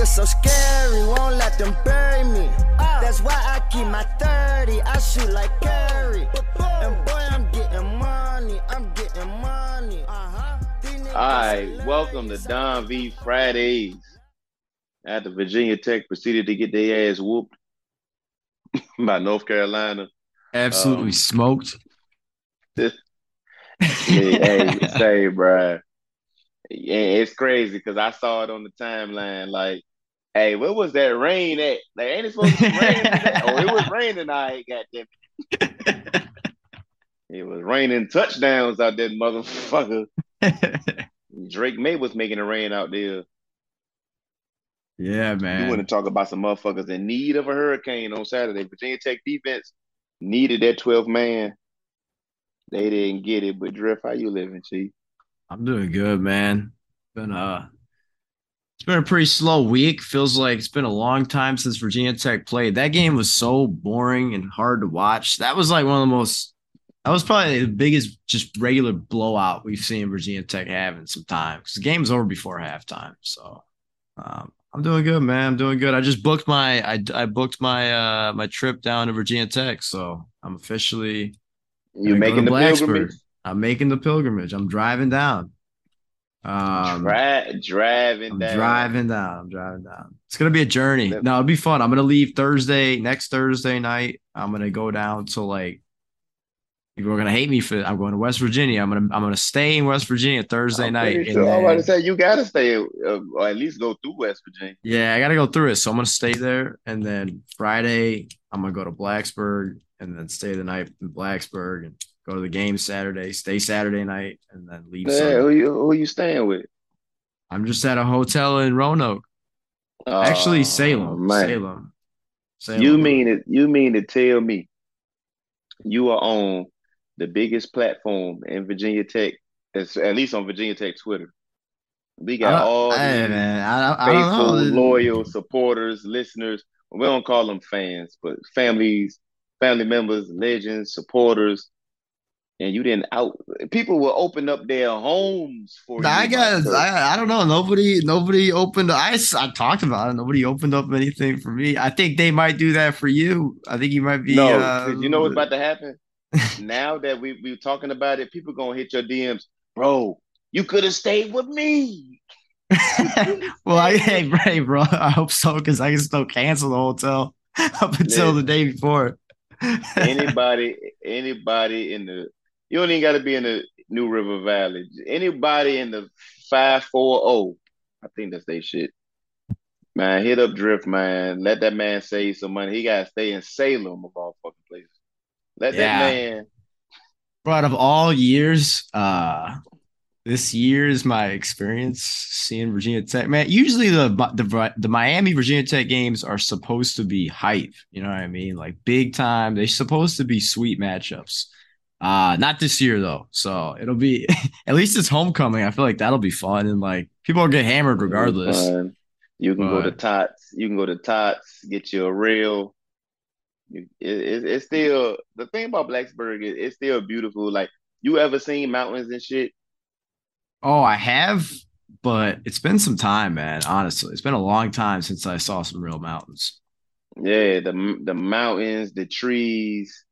Niggas so scary, won't let them bury me. That's why I keep my 30, I shoot like Curry. And boy, I'm getting money, I'm getting money. Uh-huh. These niggas All right, welcome to Don V Fridays. After Virginia Tech proceeded to get their ass whooped by North Carolina. Absolutely Um, smoked. Yeah, hey, say, bruh. Yeah, it's crazy because I saw it on the timeline. Like, hey, where was that rain at? Like, ain't it supposed to rain? oh, it was raining. I goddamn it. It was raining touchdowns out there, motherfucker. Drake Maye was making it rain out there. yeah, man. You want to talk about some motherfuckers in need of a hurricane on Saturday. Virginia Tech defense needed that 12 man. They didn't get it, but Drift, how you living, Chief? I'm doing good, man. Been uh been a pretty slow week. Feels like it's been a long time since Virginia Tech played. That game was so boring and hard to watch. That was like one of the most that was probably the biggest just regular blowout we've seen Virginia Tech have in some time. Because the game was over before halftime. So um I'm doing good, man. I'm doing good. I just booked my I, I booked my uh my trip down to Virginia Tech. So I'm officially You making the pilgrimage? I'm making the pilgrimage. I'm driving down. Um, Dri- driving I'm down. driving down. I'm driving down. It's gonna be a journey. No, it'll be fun. I'm gonna leave Thursday, next Thursday night. I'm gonna go down to like people are gonna hate me for I'm going to West Virginia. I'm gonna I'm gonna stay in West Virginia Thursday I'm night. sure. I'm about to say you gotta stay, uh, or at least go through West Virginia. yeah, I gotta go through it. So I'm gonna stay there, and then Friday I'm gonna go to Blacksburg, and then stay the night in Blacksburg, and go to the game Saturday, stay Saturday night, and then leave. Yeah, who you who you staying with? I'm just at a hotel in Roanoke. Actually, Oh, Salem. man. Salem. Salem. You mean it? You mean to tell me you are on the biggest platform in Virginia Tech, at least on Virginia Tech Twitter. We got don't- all hey, man, I, I faithful, loyal supporters, listeners. We don't call them fans, but families, family members, legends, supporters. And you didn't out. People will open up their homes for I you. guess my sir. I, I don't know. Nobody nobody opened. I, I talked about it. Nobody opened up anything for me. I think they might do that for you. I think you might be. no, uh, you know what's about to happen. now that we we talking about it, people gonna hit your DMs, bro. You could have stayed with me. well, I, hey, hey, bro. I hope so because I can still cancel the hotel up until the day before. Anybody, anybody in the, you don't even got to be in the New River Valley. Anybody in the five four zero, I think that's they shit. Man, hit up Drift, man. Let that man save some money. He got to stay in Salem of all fucking places. Let Yeah. that man. But out of all years, uh, this year is my experience seeing Virginia Tech. Man, usually the the the Miami Virginia Tech games are supposed to be hype. You know what I mean? Like big time. They're supposed to be sweet matchups. Uh, not this year though. So it'll be at least it's homecoming. I feel like that'll be fun and like people will get hammered regardless. You can go to Tots. You can go to Tots, get you a real. You, it, it, it's still the thing about Blacksburg is it's still beautiful. Like you ever seen mountains and shit? Oh, I have, but it's been some time, man. Honestly, it's been a long time since I saw some real mountains. Yeah, the the mountains, the trees.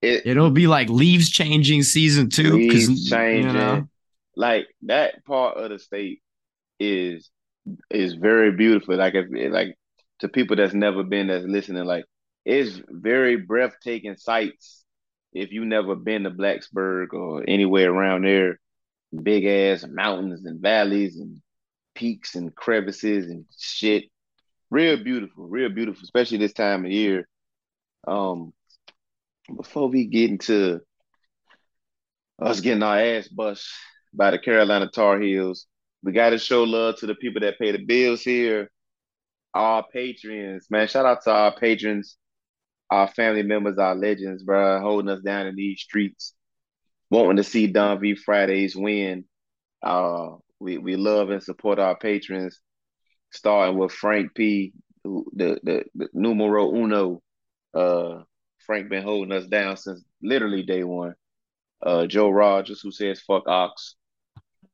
It It'll be like leaves changing season two because leaves changing. you know, Like that part of the state is is very beautiful. Like if like to people that's never been that's listening, like it's very breathtaking sights if you never been to Blacksburg or anywhere around there. Big ass mountains and valleys and peaks and crevices and shit. Real beautiful, real beautiful, especially this time of year. Um, before we get into us getting our ass bust by the Carolina Tar Heels, We got to show love to the people that pay the bills here. Our patrons, man. Shout out to our patrons, our family members, our legends, bro, holding us down in these streets, wanting to see Don V Fridays win. Uh, we we love and support our patrons, starting with Frank P, the, the the numero uno. Uh, Frank been holding us down since literally day one. Uh, Joe Rogers, who says "fuck Ox."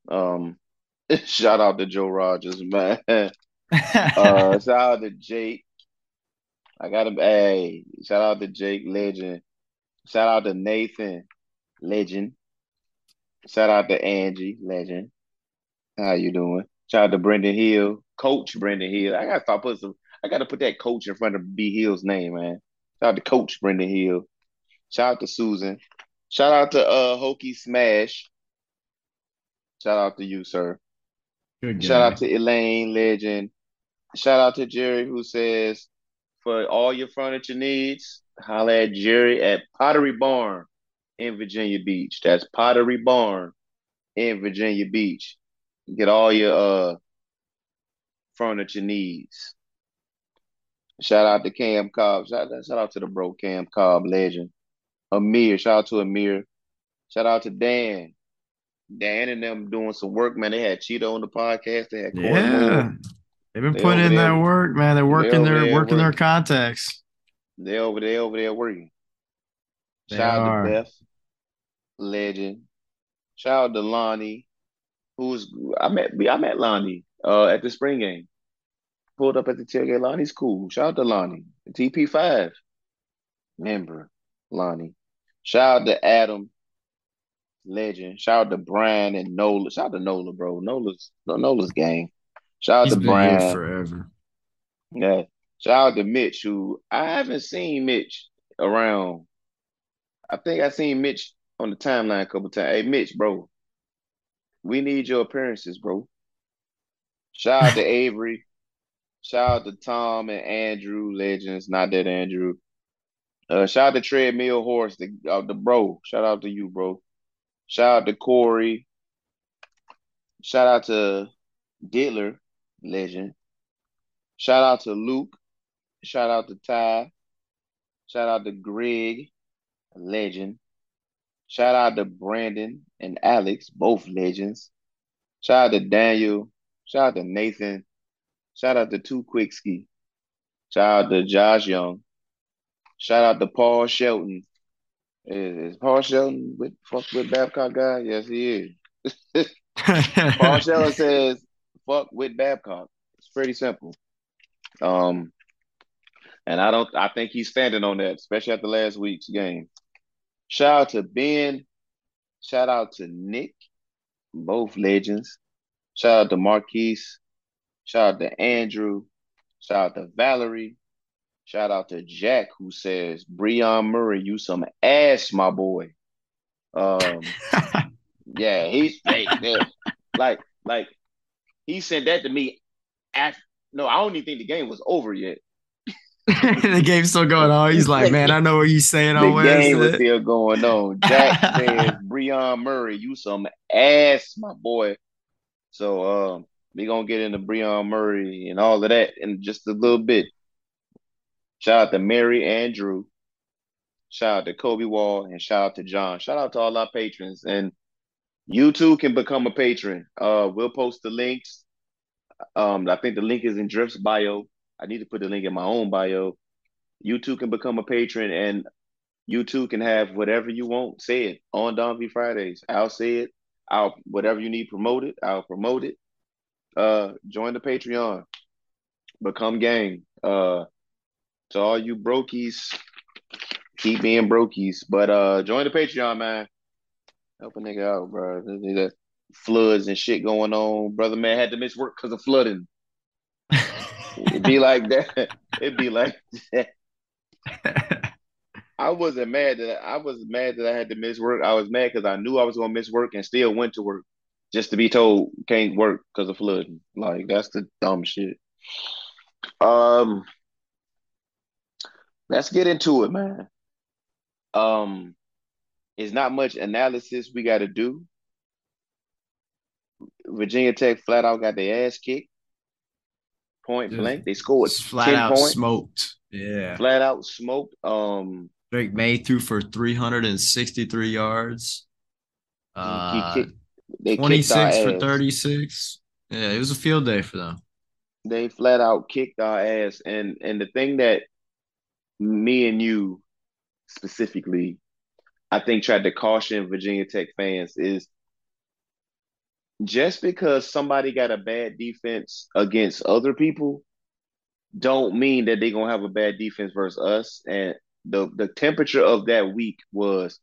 Um, shout out to Joe Rogers, man. uh, shout out to Jake. I got him. Hey, shout out to Jake, legend. Shout out to Nathan, legend. Shout out to Angie, legend. How you doing? Shout out to Brendan Hill, Coach Brendan Hill. I gotta start putting some. I gotta put that coach in front of B Hill's name, man. Shout out to Coach Brendan Hill. Shout out to Susan. Shout out to uh Hokie Smash. Shout out to you, sir. Shout out to Elaine, legend. Shout out to Jerry, who says, for all your furniture needs, holla at Jerry at Pottery Barn in Virginia Beach. That's Pottery Barn in Virginia Beach. Get all your uh furniture needs. Shout out to Cam Cobb. Shout, shout out to the bro Cam Cobb, legend. Amir, shout out to Amir. Shout out to Dan. Dan and them doing some work, man. They had Cheeto on the podcast. They had Corey Yeah. Moore. They've been They putting in that work, man. They're working over their working their contacts. They over there, over there working. They Shout out are. to Beth, legend. Shout out to Lonnie, who's I met I met Lonnie uh at the spring game. Pulled up at the tailgate. Lonnie's cool. Shout out to Lonnie, TP five member Lonnie. Shout out to Adam, legend. Shout out to Brian and Nola. Shout out to Nola, bro. Nola's Nola's gang. Shout out He's to Brian. forever. Yeah. Shout out to Mitch, who I haven't seen Mitch around. I think I seen Mitch on the timeline a couple times. Hey, Mitch, bro, we need your appearances, bro. Shout out to Avery. Shout out to Tom and Andrew, legends. Not that Andrew. Uh, shout out to Treadmill Horse, the uh, the bro. Shout out to you, bro. Shout out to Corey. Shout out to Diddler, legend. Shout out to Luke. Shout out to Ty. Shout out to Greg, legend. Shout out to Brandon and Alex, both legends. Shout out to Daniel. Shout out to Nathan. Shout out to Two Quickski. Shout out to Josh Young. Shout out to Paul Shelton. Is, is Paul Shelton with fuck with Babcock guy? Yes, he is. Paul Shelton says fuck with Babcock. It's pretty simple. Um, and I don't. I think he's standing on that, especially after last week's game. Shout out to Ben. Shout out to Nick, both legends. Shout out to Marquise. Shout out to Andrew. Shout out to Valerie. Shout out to Jack, who says, "Brion Murray, you some ass, my boy." Um, yeah, he's hey, like, like he sent that to me. After, no, I don't even think the game was over yet. the game's still going on. He's like, man, I know what he's saying The game was still going on. Jack says, Brion Murray, you some ass, my boy. So um, we gonna get into Brion Murray and all of that in just a little bit. Shout out to Mary and Drew. Shout out to Kobe Wall and shout out to John. Shout out to all our patrons. And you too can become a patron. Uh we'll post the links. Um, I think the link is in Drift's bio. I need to put the link in my own bio. You too can become a patron and you too can have whatever you want said on Don V Fridays. I'll say it. I'll whatever you need promoted, I'll promote it. Uh join the Patreon. Become gang. Uh to all you brokies, keep being brokies. But uh join the Patreon, man. Help a nigga out, bro. There's that floods and shit going on. Brother man had to miss work because of flooding. It'd be like that. It'd be like that. I wasn't mad that I was mad that I had to miss work. I was mad because I knew I was gonna miss work and still went to work just to be told can't work because of flooding. Like that's the dumb shit. Um, let's get into it, man. Um, it's not much analysis we got to do. Virginia Tech flat out got their ass kicked. Point Just blank. They scored flat 10 out points. smoked. Yeah. Flat out smoked. Um Drake Maye threw for 363 yards. he Uh, kicked, they kicked 26 our for ass. 36. Yeah, it was a field day for them. They flat out kicked our ass. And and the thing that me and you specifically, I think tried to caution Virginia Tech fans is just because somebody got a bad defense against other people, don't mean that they're gonna have a bad defense versus us. And the the temperature of that week was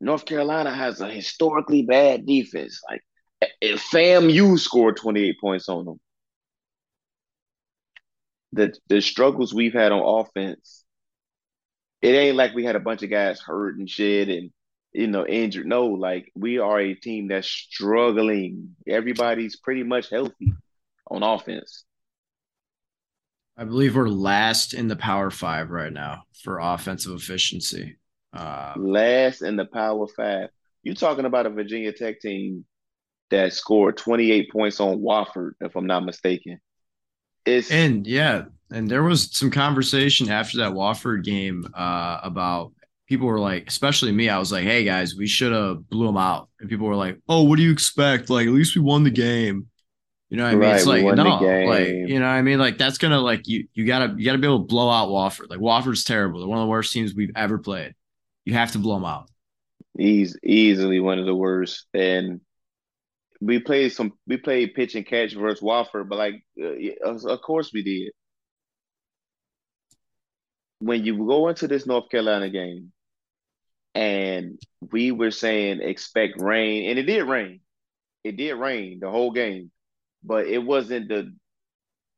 North Carolina has a historically bad defense. Like eh, eh, if FAMU scored 28 points on them. The the struggles we've had on offense, it ain't like we had a bunch of guys hurt and shit and you know injured. No, like we are a team that's struggling. Everybody's pretty much healthy on offense. I believe we're last in the Power Five right now for offensive efficiency. Uh, Last in the Power Five. You talking about a Virginia Tech team that scored 28 points on Wofford, if I'm not mistaken. It's and yeah, and there was some conversation after that Wofford game uh, about people were like, especially me, I was like, hey guys, we should have blew them out. And people were like, oh, what do you expect? Like, at least we won the game. You know what I mean? Right, it's like no, like you know what I mean? Like that's gonna like you you gotta you gotta be able to blow out Wofford. Like Wofford's terrible. They're one of the worst teams we've ever played. You have to blow them out. He's easily one of the worst. And we played some, we played pitch and catch versus Wofford, but like, uh, of course we did. When you go into this North Carolina game, and we were saying expect rain, and it did rain. It did rain the whole game, but it wasn't the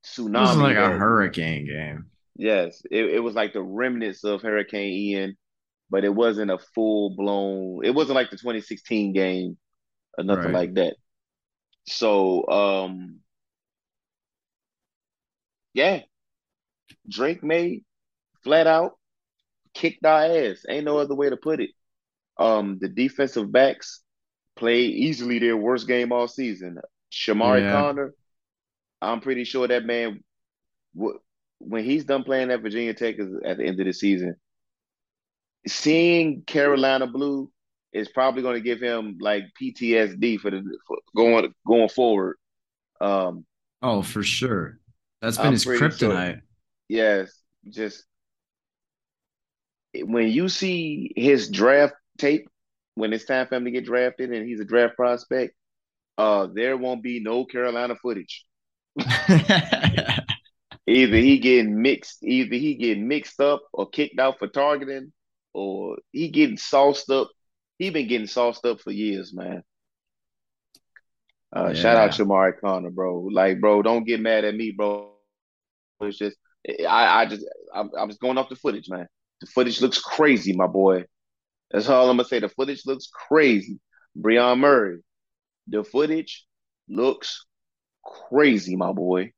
tsunami. It wasn't like a hurricane game. Yes, it, it was like the remnants of Hurricane Ian, but it wasn't a full blown. It wasn't like the 2016 game or nothing Right. like that. So, um, yeah, Drake Maye flat out kicked our ass. Ain't no other way to put it. Um, the defensive backs played easily their worst game all season. Shamari Yeah. Connor, I'm pretty sure that man, when he's done playing at Virginia Tech is at the end of the season, seeing Carolina Blue is probably going to give him like PTSD for the for going going forward. Um, Oh, for sure. That's been I'm his pretty sure. kryptonite. yes, just when you see his draft tape, when it's time for him to get drafted and he's a draft prospect, uh, there won't be no Carolina footage. Either he getting mixed, either he getting mixed up or kicked out for targeting, or he getting sauced up. He been getting sauced up for years, man. Uh, Shout out Yeah. Chamarri Conner, bro. Like, bro, don't get mad at me, bro. It's just, I, I just, I'm, I'm just going off the footage, man. The footage looks crazy, my boy. That's all I'm gonna say. The footage looks crazy. Brion Murray, the footage looks crazy, my boy.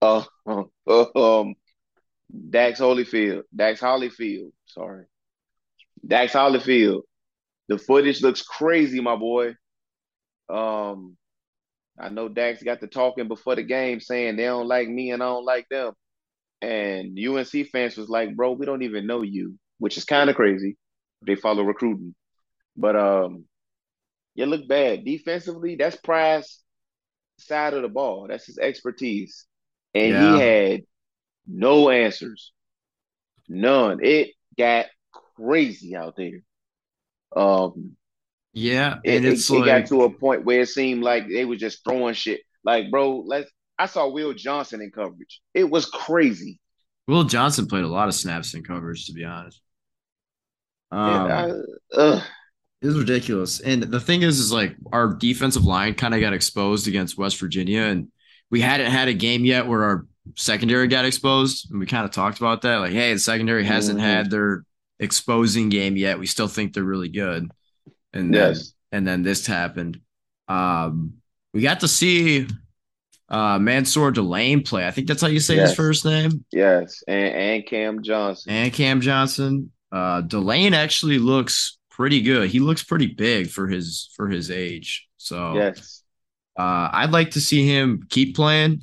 Uh, um, Dax Hollifield, Dax Hollifield, sorry, Dax Hollifield. The footage looks crazy, my boy. Um, I know Dax got the talking before the game saying they don't like me and I don't like them. And UNC fans was like, bro, we don't even know you, which is kind of crazy. They follow recruiting. But um, you look bad. Defensively, that's Pry's side of the ball. That's his expertise. And Yeah. he had no answers. None. It got crazy out there. Um, Yeah, it, and it, it's it like got to a point where it seemed like they were just throwing shit. Like, bro, let's. I saw Will Johnson in coverage. It was crazy. Will Johnson played a lot of snaps in coverage, to be honest. Um, And I-. It was ridiculous. And the thing is, is like our defensive line kind of got exposed against West Virginia, and we hadn't had a game yet where our secondary got exposed. And we kind of talked about that. Like, hey, the secondary hasn't Mhm. had their exposing game yet. We still think they're really good. And then, Yes. and then this happened. Um, we got to see uh Mansoor Delane play. I think that's how you say his first name. Yes, and and Cam Johnson. And Cam Johnson. Uh Delane actually looks pretty good. He looks pretty big for his for his age. So Yes, Uh, I'd like to see him keep playing.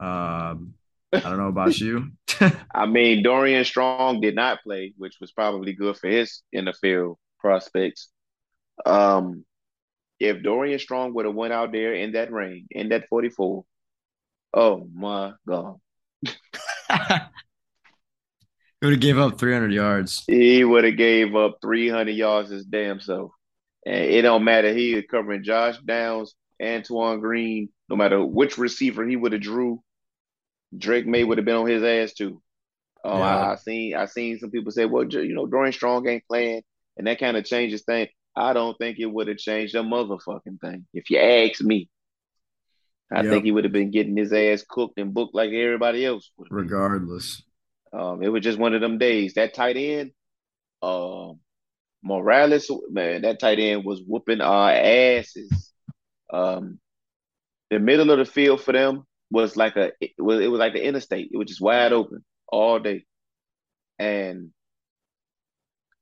Um, I don't know about you. I mean, Dorian Strong did not play, which was probably good for his NFL prospects. Um, if Dorian Strong would have went out there in that rain, in that 44, oh my God. He would have gave up 300 yards. He would have gave up 300 yards his damn self. And it don't matter. He is covering Josh Downs, Antoine Green, no matter which receiver he would have drew, Drake Maye would have been on his ass too. Oh, yeah. I, I, seen I seen some people say, well, you know, Dorian Strong ain't playing, and that kind of changes things. I don't think it would have changed a motherfucking thing. If you ask me, I yep. think he would have been getting his ass cooked and booked like everybody else. Regardless, um, it was just one of them days. That tight end, uh, Morales, man, that tight end was whooping our asses. Um, the middle of the field for them was like a it was it was like the interstate. It was just wide open all day, and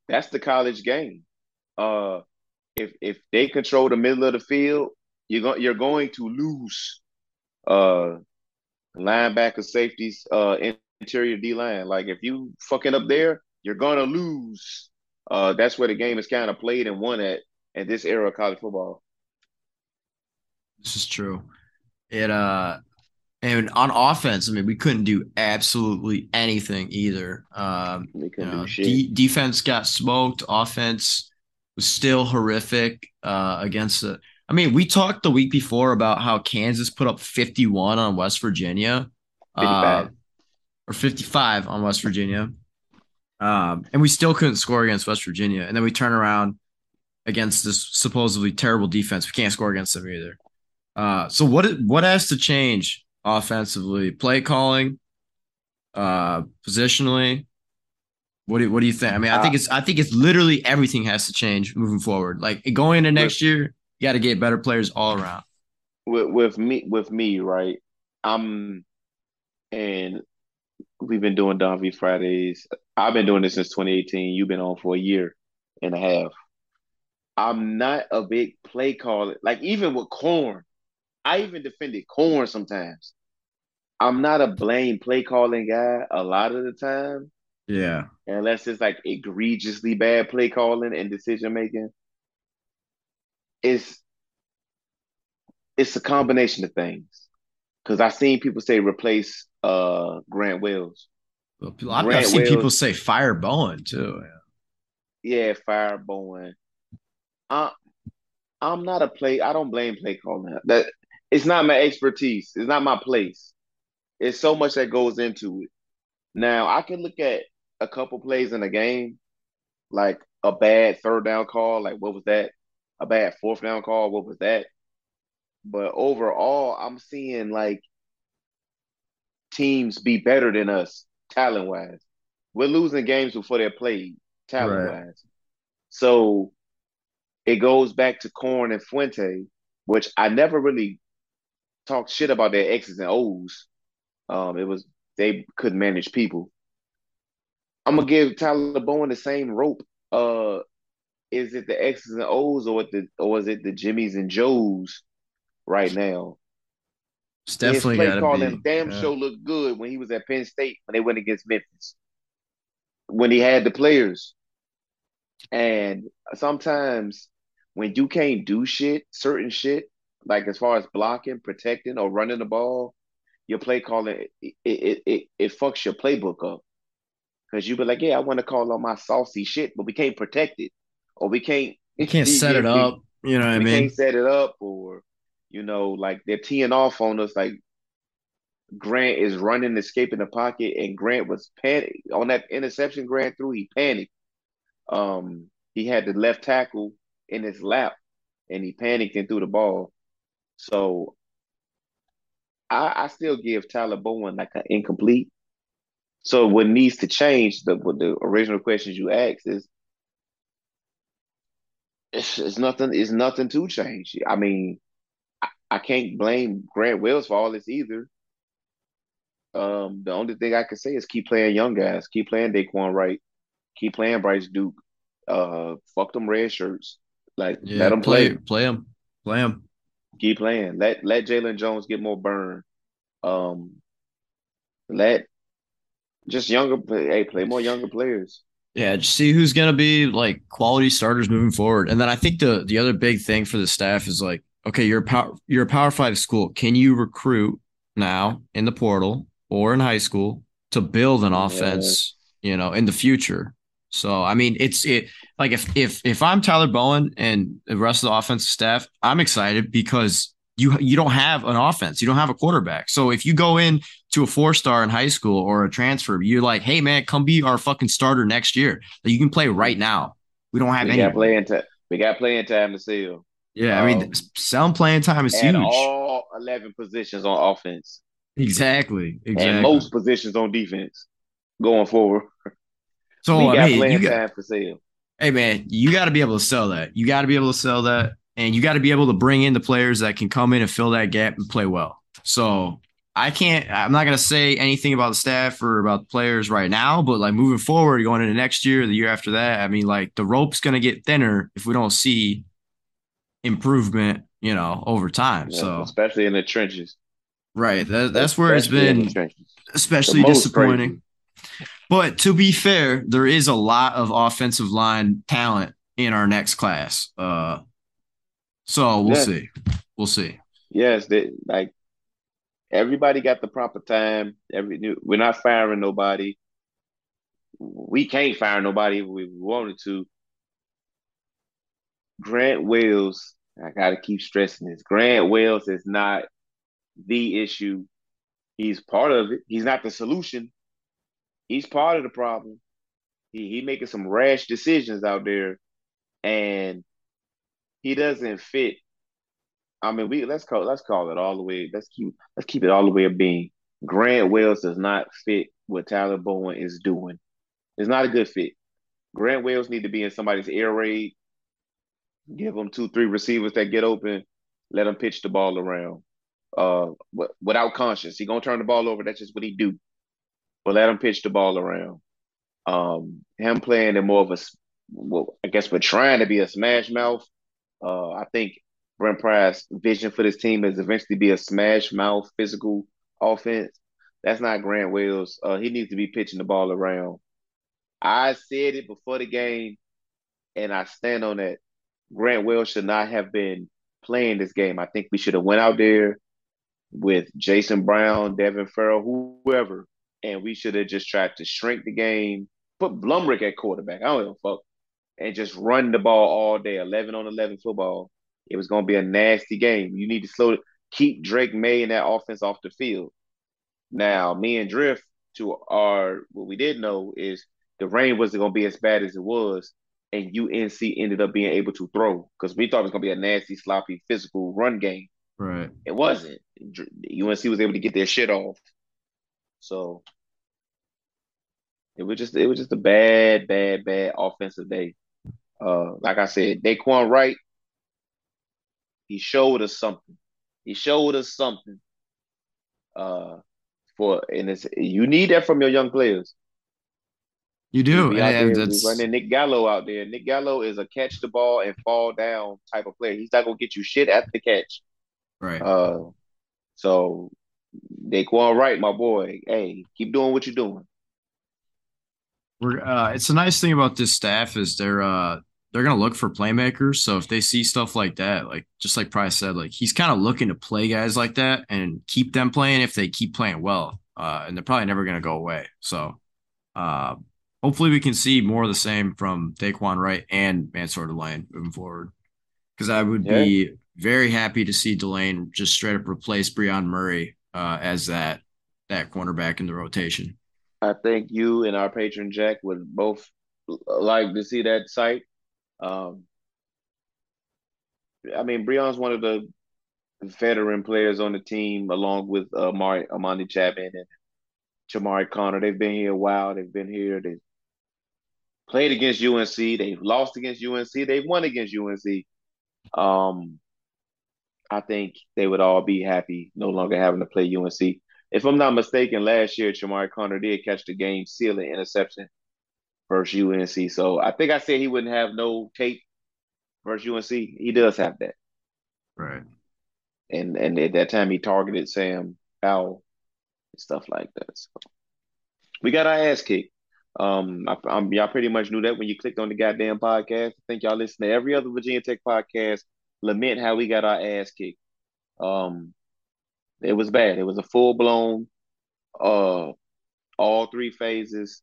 that's the college game. Uh, if if they control the middle of the field, you're going you're going to lose. Uh, linebacker, safeties, uh, interior D line. Like if you fucking up there, you're gonna lose. Uh, that's where the game is kind of played and won at in this era of college football. This is true. It uh and on offense, I mean, we couldn't do absolutely anything either. Um, we couldn't you know, do shit. De- defense got smoked. Offense was still horrific uh, against the. I mean, we talked the week before about how Kansas put up 51 on West Virginia, uh, or 55 on West Virginia, um, and we still couldn't score against West Virginia. And then we turn around against this supposedly terrible defense. We can't score against them either. Uh, so what what has to change offensively, play calling, uh, positionally. What do you, what do you think? I mean, I think uh, it's I think it's literally everything has to change moving forward. Like going into next with, year, you got to get better players all around. With with me with me, right? I'm and we've been doing Don V Fridays. I've been doing this since 2018. You've been on for a year and a half. I'm not a big play caller. Like even with corn, I even defended Corn sometimes. I'm not a blame play calling guy a lot of the time. Yeah. Unless it's like egregiously bad play calling and decision making. It's it's a combination of things. Cause I've seen people say replace uh Grant Wells. Well, I've, Grant seen Wells, people say fire Bowen too. Yeah, yeah fire Bowen. I, I'm not a play. I don't blame play calling. That it's not my expertise. It's not my place. It's so much that goes into it. Now I can look at a couple plays in a game, like a bad third down call, like what was that? A bad fourth down call, what was that? But overall, I'm seeing like teams be better than us talent wise. We're losing games before they're played talent wise. Right. So it goes back to Corn and Fuente, which I never really talk shit about their X's and O's. Um, it was they couldn't manage people. I'm gonna give Tyler Bowen the same rope. Uh, is it the X's and O's or the or is it the Jimmys and Joes right now? It's definitely His play calling damn yeah. show looked good when he was at Penn State when they went against Memphis. When he had the players. And sometimes when you can't do shit, certain shit, like as far as blocking, protecting, or running the ball, your play calling it it it, it fucks your playbook up. Cause you be like, yeah, I want to call on my saucy shit, but we can't protect it, or we can't. We can't set it up. You know what I mean? Can't set it up, or you know, like they're teeing off on us. Like Grant is running, escaping the pocket, and Grant was panic on that interception. Grant threw, he panicked. Um, he had the left tackle in his lap, and he panicked and threw the ball. So I, I still give Tyler Bowen like an incomplete. So what needs to change, the the original questions you asked is it's, it's nothing it's nothing to change. I mean, I, I can't blame Grant Wells for all this either. Um, the only thing I can say is keep playing young guys, keep playing Dae'Quan Wright, keep playing Bryce Duke. Uh, fuck them red shirts. Like yeah, let them play, play them, play them. Keep playing. Let let Jalen Jones get more burn. Um, let just younger hey play more younger players. Yeah, just see who's gonna be like quality starters moving forward. And then I think the the other big thing for the staff is like, okay, you're a power you're a power five school. Can you recruit now in the portal or in high school to build an offense, yeah. you know, in the future? So I mean, it's it like if if if I'm Tyler Bowen and the rest of the offensive staff, I'm excited because you you don't have an offense, you don't have a quarterback. So if you go in to a four star in high school or a transfer, you're like, hey man, come be our fucking starter next year. That you can play right now. We don't have we any. Got playing time. We got playing time to sell. Yeah, um, I mean, um, some playing time is huge. All eleven positions on offense. Exactly. Exactly. And most positions on defense going forward. So we I mean, you got, for sale. Hey man, you got to be able to sell that. You got to be able to sell that, and you got to be able to bring in the players that can come in and fill that gap and play well. So I can't. I'm not gonna say anything about the staff or about the players right now, but like moving forward, going into next year, the year after that, I mean, like the rope's gonna get thinner if we don't see improvement, you know, over time. Yeah, so especially in the trenches. Right. That, that's where especially it's been especially disappointing. But to be fair, there is a lot of offensive line talent in our next class. Uh, so we'll see. We'll see. Yes, they, like everybody got the proper time. Every we're not firing nobody. We can't fire nobody if we wanted to. Grant Wells, I gotta keep stressing this. Grant Wells is not the issue. He's part of it. He's not the solution he's part of the problem. He he making some rash decisions out there, and he doesn't fit. I mean, we let's call let's call it all the way. Let's keep let's keep it all the way of being. Grant Wells does not fit what Tyler Bowen is doing. It's not a good fit. Grant Wells need to be in somebody's air raid. Give them two, three receivers that get open. Let him pitch the ball around. Uh, without conscience, he gonna turn the ball over. That's just what he do but let him pitch the ball around. Um, him playing in more of a, well, I guess we're trying to be a smash mouth. Uh, I think Brent Pry's vision for this team is eventually be a smash mouth physical offense. That's not Grant Wells. Uh, he needs to be pitching the ball around. I said it before the game, and I stand on that. Grant Wells should not have been playing this game. I think we should have went out there with Jason Brown, Devin Farrell, whoever, and we should have just tried to shrink the game, put Blumrick at quarterback. I don't give a fuck, and just run the ball all day, eleven on eleven football. It was going to be a nasty game. You need to slow, keep Drake Maye and that offense off the field. Now, me and Drift to our what we did know is the rain wasn't going to be as bad as it was, and UNC ended up being able to throw because we thought it was going to be a nasty, sloppy, physical run game. Right. It wasn't. UNC was able to get their shit off. So it was just it was just a bad, bad, bad offensive day. Uh, like I said, Dae'Quan Wright, he showed us something. He showed us something. Uh, for and it's you need that from your young players. You do. And that's... running Nick Gallo out there. Nick Gallo is a catch the ball and fall down type of player. He's not gonna get you shit at the catch. Right. Uh, so Dae'Quan Wright, my boy, hey, keep doing what you're doing. We're uh, it's a nice thing about this staff is they're uh they're gonna look for playmakers. So if they see stuff like that, like just like Price said, like he's kind of looking to play guys like that and keep them playing if they keep playing well. Uh, and they're probably never gonna go away. So uh, hopefully we can see more of the same from Dae'Quan Wright and Mansoor Delane moving forward. Because I would yeah. be very happy to see Delane just straight up replace Brion Murray uh, as that that cornerback in the rotation. I think you and our patron Jack would both like to see that site. Um, I mean, Brion's one of the veteran players on the team, along with uh, Mari, Armani Chatman and Jamari Conner. They've been here a while. They've been here. They've played against UNC. They've lost against UNC. They've won against UNC. Um, I think they would all be happy no longer having to play UNC. If I'm not mistaken, last year Jamari Conner did catch the game sealing interception versus UNC. So I think I said he wouldn't have no tape versus UNC. He does have that. Right. and and at that time he targeted Sam Howell and stuff like that. So we got our ass kicked. Um, I, y'all pretty much knew that when you clicked on the goddamn podcast. I think y'all listen to every other Virginia Tech podcast. Lament how we got our ass kicked. Um, it was bad. It was a full blown, uh, all three phases.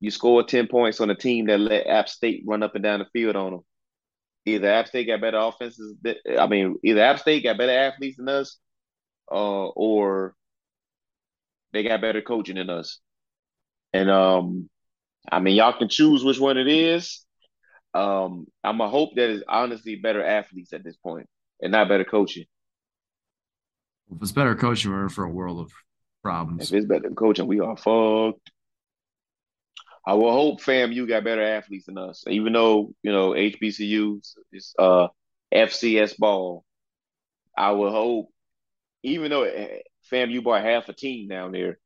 You scored ten points on a team that let App State run up and down the field on them. Either App State got better offenses. I mean, either App State got better athletes than us, uh, or they got better coaching than us. And um, I mean, y'all can choose which one it is. Um, I'm a hope that is honestly better athletes at this point and not better coaching. If it's better coaching, we're in for a world of problems. If it's better coaching, we are fucked. I will hope fam, you got better athletes than us. Even though, you know, HBCUs is uh FCS ball. I will hope, even though fam, you bought half a team down there,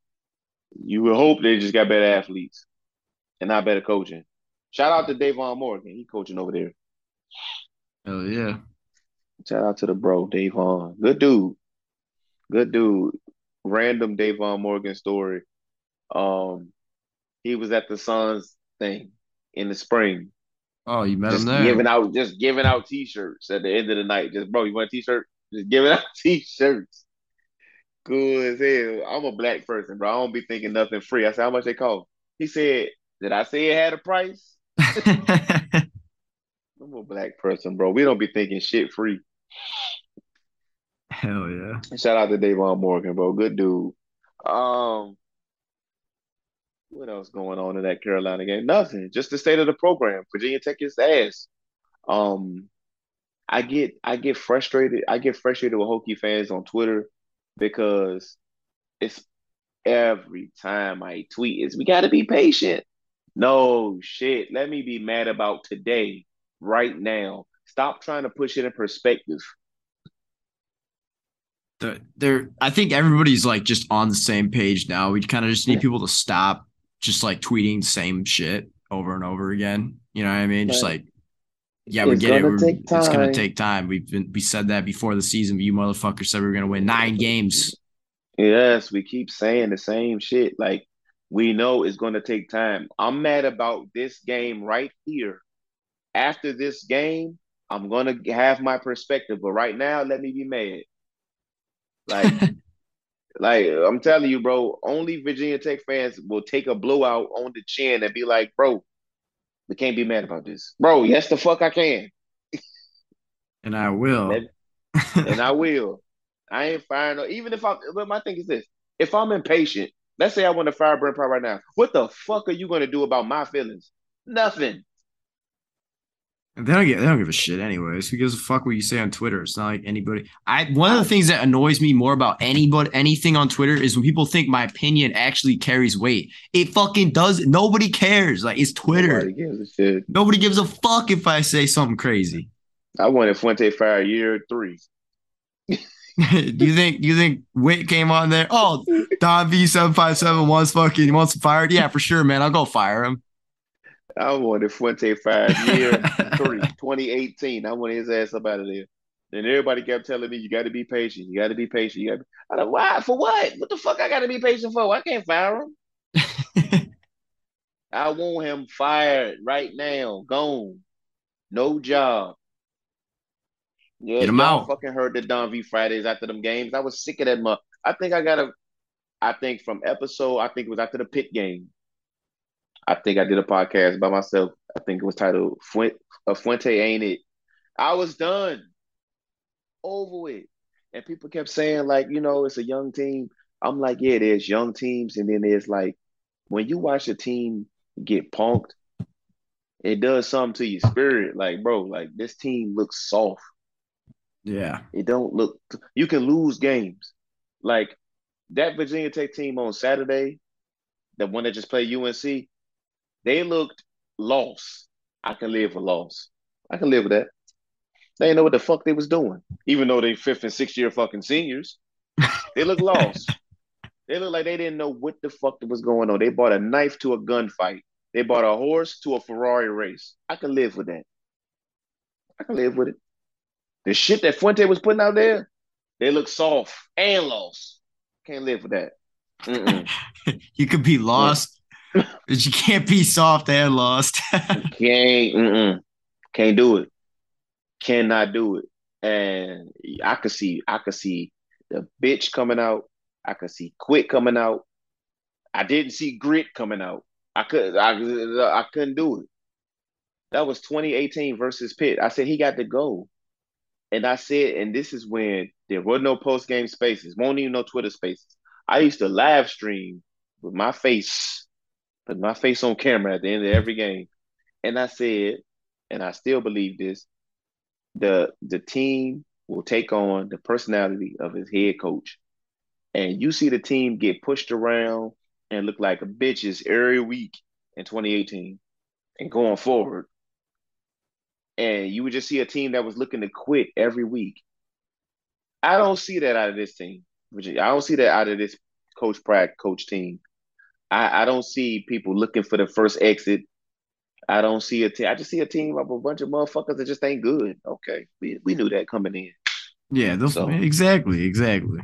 you would hope they just got better athletes and not better coaching. Shout out to Davon Morgan. He coaching over there. Hell yeah. Shout out to the bro, Davon. Good dude. Good dude. Random Davon Morgan story. Um, he was at the Suns thing in the spring. Oh, you met just him there. Giving out just giving out t-shirts at the end of the night. Just bro, you want a t-shirt? Just giving out t-shirts. Cool as hell. I'm a black person, bro. I don't be thinking nothing free. I said, how much they cost? He said, Did I say it had a price? I'm a black person, bro. We don't be thinking shit free. Hell yeah. Shout out to Davon Morgan, bro. Good dude. Um, what else going on in that Carolina game? Nothing. Just the state of the program. Virginia Tech is ass. Um, I get I get frustrated. I get frustrated with Hokie fans on Twitter because it's every time I tweet is we got to be patient. No shit. Let me be mad about today, right now. Stop trying to push it in perspective. The, there, I think everybody's like just on the same page now. We kind of just need yeah. people to stop just like tweeting the same shit over and over again. You know what I mean? Just like, yeah, we get it. It's gonna take time. We've been we said that before the season. But You motherfuckers said we were gonna win nine games. Yes, we keep saying the same shit. Like we know it's gonna take time. I'm mad about this game right here. After this game, I'm gonna have my perspective. But right now, let me be mad. Like, like I'm telling you, bro. Only Virginia Tech fans will take a blowout on the chin and be like, "Bro, we can't be mad about this, bro." Yes, the fuck I can. and I will. and, and I will. I ain't firing. Even if I, but my thing is this: if I'm impatient, let's say I want to fire Brent Pry right now, what the fuck are you going to do about my feelings? Nothing. They don't get they don't give a shit anyways. Who gives a fuck what you say on Twitter? It's not like anybody. I one of the things that annoys me more about anybody anything on Twitter is when people think my opinion actually carries weight. It fucking does. Nobody cares. Like it's Twitter. Nobody gives a shit. Nobody gives a fuck if I say something crazy. I wanted Fuente fire year three. do you think do you think Whit came on there? Oh, Don V seven five seven wants fucking wants fired. Yeah, for sure, man. I'll go fire him. I wanted Fuente fired year three, 2018. I want his ass up out of there. And everybody kept telling me, you got to be patient. You got to be patient. You got. I like, why? For what? What the fuck? I got to be patient for? I can't fire him. I want him fired right now. Gone. No job. Yeah, Get him out. Fucking heard the Don V Fridays after them games. I was sick of that. Mu- I think I got a. I think from episode. I think it was after the Pitt game. I think I did a podcast by myself. I think it was titled Fuente, uh, Fuente Ain't It. I was done. Over with. And people kept saying, like, you know, it's a young team. I'm like, yeah, there's young teams. And then there's like, when you watch a team get punked, it does something to your spirit. Like, bro, like this team looks soft. Yeah. It don't look, you can lose games. Like that Virginia Tech team on Saturday, the one that just played UNC, they looked lost. I can live with loss. I can live with that. They didn't know what the fuck they was doing, even though they fifth and sixth year fucking seniors. They look lost. They look like they didn't know what the fuck was going on. They bought a knife to a gunfight. They bought a horse to a Ferrari race. I can live with that. I can live with it. The shit that Fuente was putting out there, They look soft and lost. Can't live with that. You could be lost, but you can't be soft and lost. Can't, mm-mm. can't do it. Cannot do it. And I could see, I could see the bitch coming out. I could see quit coming out. I didn't see grit coming out. I could, I, I couldn't do it. That was 2018 versus Pitt. I said he got to go. And I said, and this is when there were no post game spaces, won't even no Twitter spaces. I used to live stream with my face, put my face on camera at the end of every game. And I said, and I still believe this, the the team will take on the personality of his head coach. And you see the team get pushed around and look like bitches every week in 2018 and going forward and you would just see a team that was looking to quit every week. I don't see that out of this team. I don't see that out of this coach Pratt coach team. I, I don't see people looking for the first exit. I don't see a team. I just see a team of a bunch of motherfuckers that just ain't good. Okay, we, we knew that coming in. Yeah, those, so, exactly, exactly.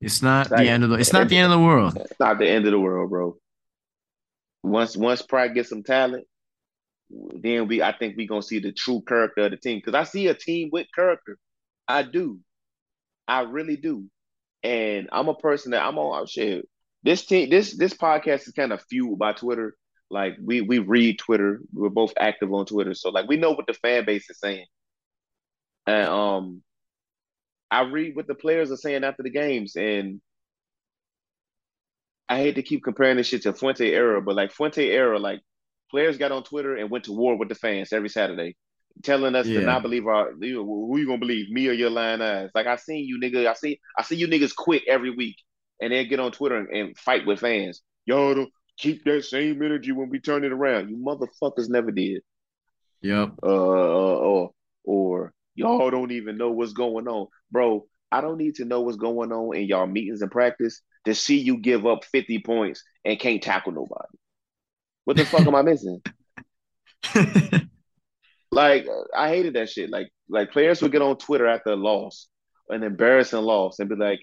It's not the end of the. It's not the end of the world. It's not the end of the world, bro. Once once Pratt gets some talent, then we I think we're gonna see the true character of the team. Because I see a team with character. I do. I really do. And I'm a person that I'm on share. This team, this this podcast is kind of fueled by Twitter. Like we we read Twitter. We're both active on Twitter. So like we know what the fan base is saying. And um I read what the players are saying after the games. And I hate to keep comparing this shit to Fuente era, but like Fuente era, like players got on Twitter and went to war with the fans every Saturday, telling us yeah. to not believe our who you gonna believe, me or your lying eyes. Like I seen you nigga, I see I see you niggas quit every week and then get on Twitter and, and fight with fans. Y'all don't keep that same energy when we turn it around. You motherfuckers never did. Yep. Uh, or or y'all don't even know what's going on, bro. I don't need to know what's going on in y'all meetings and practice to see you give up 50 points and can't tackle nobody. What the fuck am I missing? like I hated that shit. Like like players would get on Twitter after a loss, an embarrassing loss, and be like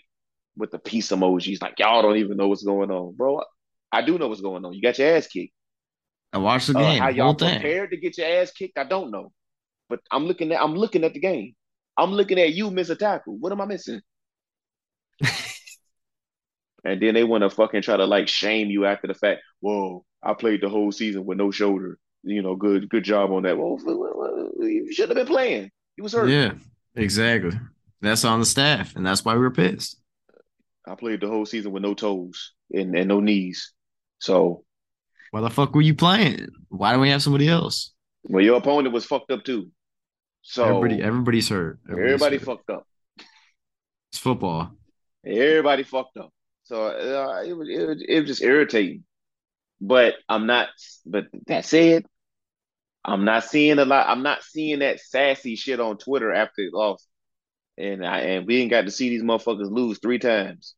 with the peace emojis, like y'all don't even know what's going on, bro. I do know what's going on. You got your ass kicked. I watched the game. Uh, how y'all prepared to get your ass kicked? I don't know, but I'm looking at I'm looking at the game. I'm looking at you miss a tackle. What am I missing? and then they want to fucking try to like shame you after the fact. Whoa, I played the whole season with no shoulder. You know, good good job on that. Well, you should have been playing. He was hurt. Yeah, exactly. That's on the staff, and that's why we were pissed. I played the whole season with no toes and, and no knees. So why the fuck were you playing? Why don't we have somebody else? Well, your opponent was fucked up too. So everybody, everybody's hurt. Everybody's everybody hurt. fucked up. It's football. Everybody fucked up. So uh, it was it was, it was just irritating. But I'm not. But that said, I'm not seeing a lot. I'm not seeing that sassy shit on Twitter after it lost, and I and we ain't got to see these motherfuckers lose three times.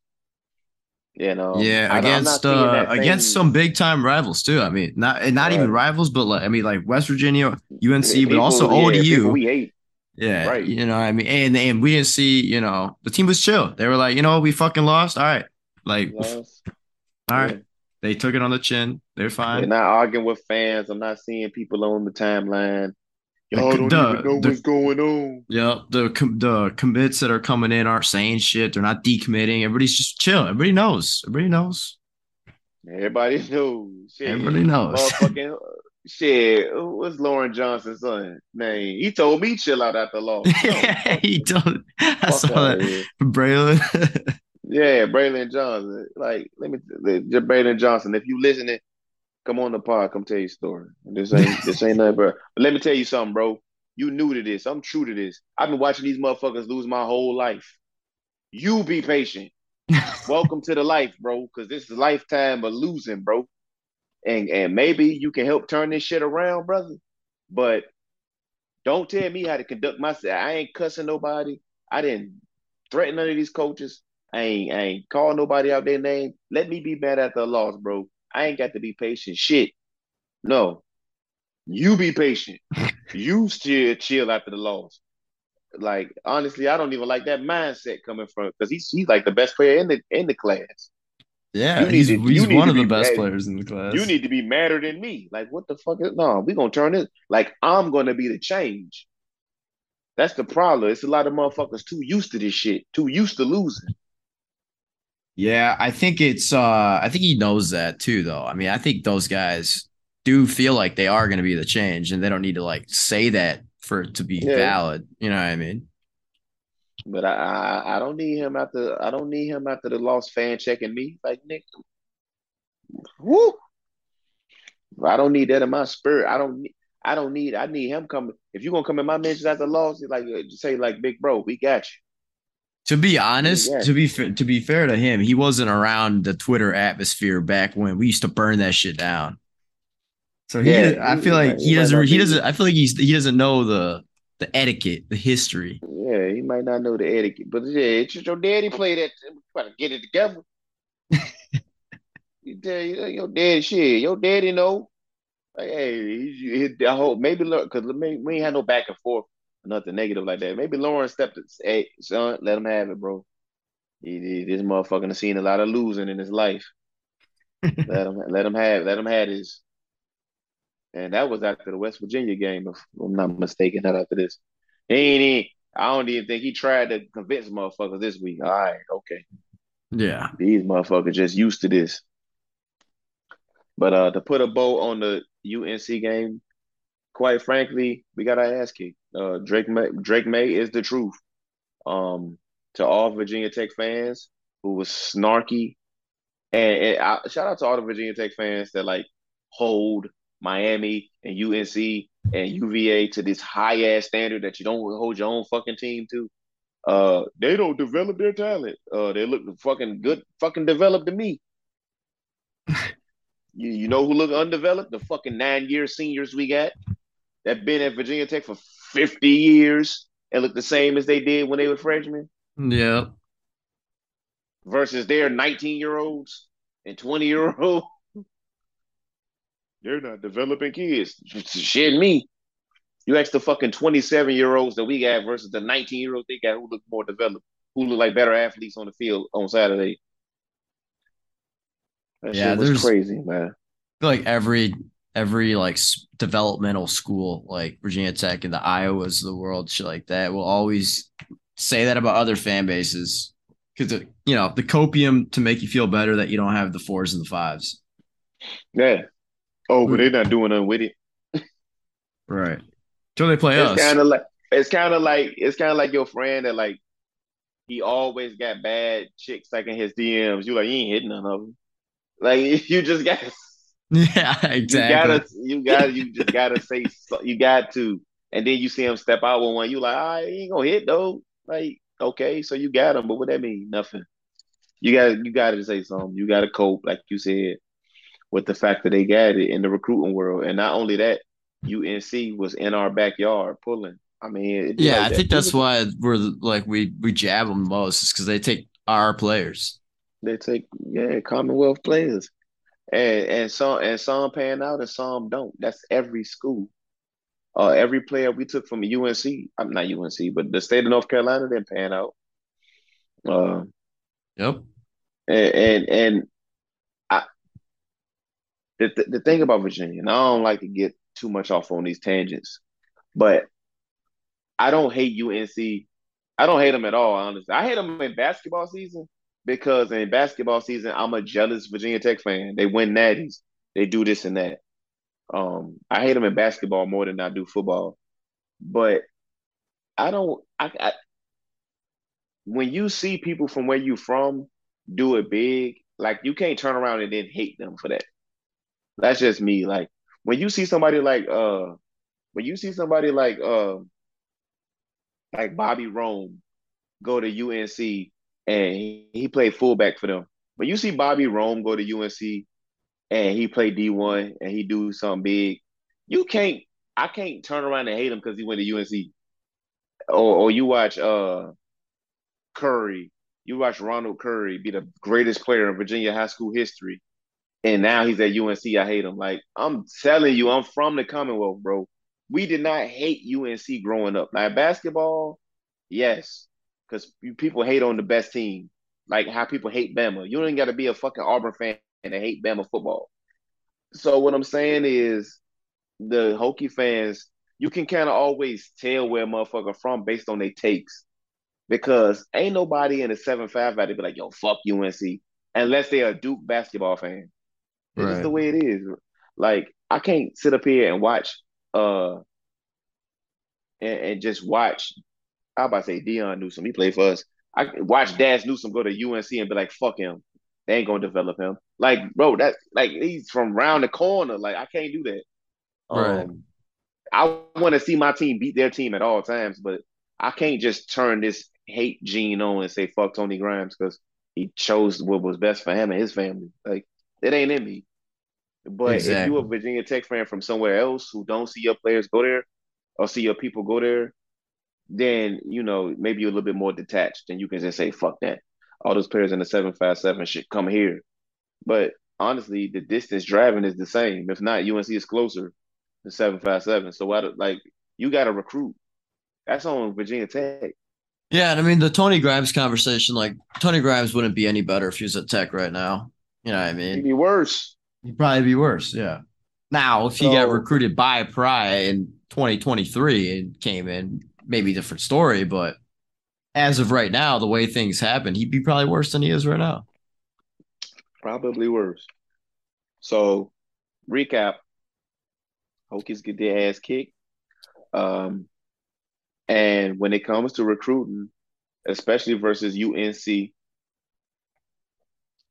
You know, yeah, against uh, against some big time rivals too. I mean, not not right. even rivals, but like I mean, like West Virginia, UNC, people, but also yeah, ODU. We hate. Yeah, right. You know, I mean, and and we didn't see. You know, the team was chill. They were like, you know, we fucking lost. All right, like, all right. Yeah. They took it on the chin. They're fine. They're not arguing with fans. I'm not seeing people on the timeline. Y'all don't the, even know the, what's going on. Yeah, the the commits that are coming in aren't saying shit. They're not decommitting. Everybody's just chill. Everybody knows. Everybody knows. Everybody knows. Shit. Everybody knows. Motherfucking uh, shit. What's Lauren Johnson's son name? He told me chill out after loss. yeah, he told. I saw that. Braylon. Yeah, Braylon Johnson. Like, let me, Braylon Johnson. If you listening, come on the pod. Come tell your story. This ain't this ain't nothing, bro. But let me tell you something, bro. You new to this. I'm true to this. I've been watching these motherfuckers lose my whole life. You be patient. Welcome to the life, bro. Because this is a lifetime of losing, bro. And and maybe you can help turn this shit around, brother. But don't tell me how to conduct myself. I ain't cussing nobody. I didn't threaten none of these coaches. I ain't, I ain't call nobody out their name. Let me be mad at the loss, bro. I ain't got to be patient. Shit. No. You be patient. you still chill after the loss. like honestly, I don't even like that mindset coming from because he's he's like the best player in the in the class. Yeah, he's, to, he's one of the best mad, players in the class. You need to be madder than me. Like, what the fuck is no, we gonna turn it like I'm gonna be the change. That's the problem. It's a lot of motherfuckers too used to this shit, too used to losing. Yeah, I think it's uh I think he knows that too though. I mean, I think those guys do feel like they are gonna be the change and they don't need to like say that for it to be yeah. valid. You know what I mean? But I, I, I don't need him after I don't need him after the lost fan checking me like Nick. Woo! I don't need that in my spirit. I don't need. I don't need. I need him coming. If you're gonna come in my mentions after loss, like say like big bro, we got you. To be honest, to be fa- to be fair to him, he wasn't around the Twitter atmosphere back when we used to burn that shit down. So he, yeah, I feel like he, he doesn't. He doesn't. I feel like he's he doesn't know the the etiquette, the history. Yeah, he might not know the etiquette, but yeah, it's just your daddy played that. Try to get it together. you tell you, your daddy shit. Your daddy know. Like, hey, he, he, I hope maybe look because we ain't had no back and forth, nothing negative like that. Maybe Lauren stepped. Hey, son, let him have it, bro. He, he, this motherfucker has seen a lot of losing in his life. let him let him have let him have his and that was after the West Virginia game, if I'm not mistaken. Not after this, he ain't. Even, I don't even think he tried to convince motherfuckers this week. All right, okay. Yeah, these motherfuckers just used to this. But uh, to put a bow on the UNC game, quite frankly, we got our ass kicked. Uh, Drake Maye, Drake Maye is the truth. Um, to all Virginia Tech fans who was snarky, and, and I, shout out to all the Virginia Tech fans that like hold Miami and UNC and UVA to this high ass standard that you don't hold your own fucking team to. Uh, they don't develop their talent. Uh, they look fucking good, fucking developed to me. you, you know who look undeveloped? The fucking nine year seniors we got that been at Virginia Tech for 50 years and look the same as they did when they were freshmen. Yeah. Versus their 19 year olds and 20 year olds. They're not developing kids. Shit, me. You ask the fucking 27 year olds that we got versus the 19 year olds they got who look more developed, who look like better athletes on the field on Saturday. That yeah, shit was crazy, man. I feel like every every like developmental school, like Virginia Tech and the Iowas of the world, shit like that, will always say that about other fan bases because uh, you know the copium to make you feel better that you don't have the fours and the fives. Yeah, Oh, but mm. they're not doing nothing with it. right. Till they play it's us. Kind of like it's kind of like it's kind of like your friend that like he always got bad chicks like in his DMs. You like you ain't hitting none of them. Like you just got. Yeah, exactly. You gotta, you gotta, you just gotta say, you got to, and then you see him step out with one. You like, I right, ain't gonna hit though. Like, okay, so you got him, but what that mean? Nothing. You got, you got to say something. You got to cope, like you said with the fact that they got it in the recruiting world. And not only that, UNC was in our backyard pulling. I mean, yeah, like I think that's why we're like we we jab them most is because they take our players. They take yeah Commonwealth players, and and some and some pan out and some don't. That's every school. Uh, every player we took from UNC, I'm not UNC, but the state of North Carolina didn't pan out. Uh, yep. And and, and the, the, the thing about Virginia, and I don't like to get too much off on these tangents, but I don't hate UNC. I don't hate them at all, honestly. I hate them in basketball season because in basketball season, I'm a jealous Virginia Tech fan. They win natties, they do this and that. Um, I hate them in basketball more than I do football, but I don't. I, I when you see people from where you from do it big, like you can't turn around and then hate them for that. That's just me. Like when you see somebody like uh when you see somebody like uh like Bobby Rome go to UNC and he, he played fullback for them. But you see Bobby Rome go to UNC and he play D1 and he do something big, you can't I can't turn around and hate him because he went to UNC. Or or you watch uh Curry, you watch Ronald Curry be the greatest player in Virginia high school history and now he's at UNC. I hate him. Like I'm telling you, I'm from the Commonwealth, bro. We did not hate UNC growing up. Like basketball, Yes, because people hate on the best team, like how people hate Bama. You don't got to be a fucking Auburn fan and hate Bama football. So what I'm saying is, the Hokie fans, you can kind of always tell where a motherfucker from based on their takes, because ain't nobody in the seven five about to be like, yo, fuck UNC, unless they're a Duke basketball fan. It's Right. just the way it is. Like I can't sit up here and watch uh and, and just watch. I about to say Dion Newsom. He played for us. I watch Dazz Newsome go to UNC and be like, "Fuck him. They ain't gonna develop him." Like, bro, that like he's from round the corner. Like, I can't do that. Right. Um, I want to see my team beat their team at all times, but I can't just turn this hate gene on and say fuck Tony Grimes because he chose what was best for him and his family. Like, it ain't in me. But if Exactly. you a Virginia Tech fan from somewhere else who don't see your players go there or see your people go there, then you know maybe you're a little bit more detached and you can just say fuck that. All those players in the seven five seven should come here. But honestly, the distance driving is the same. If not, UNC is closer than seven five seven. So why do- like you got to recruit? That's on Virginia Tech. Yeah, and I mean the Tony Grimes conversation, like Tony Grimes wouldn't be any better if he was at Tech right now. You know what I mean? It'd be worse. He'd probably be worse. Yeah. Now, if he got recruited by Pry in 2023 and came in, maybe different story. But as of right now, the way things happen, he'd be probably worse than he is right now. Probably worse. So, recap: Hokies get their ass kicked. Um, and when it comes to recruiting, especially versus UNC,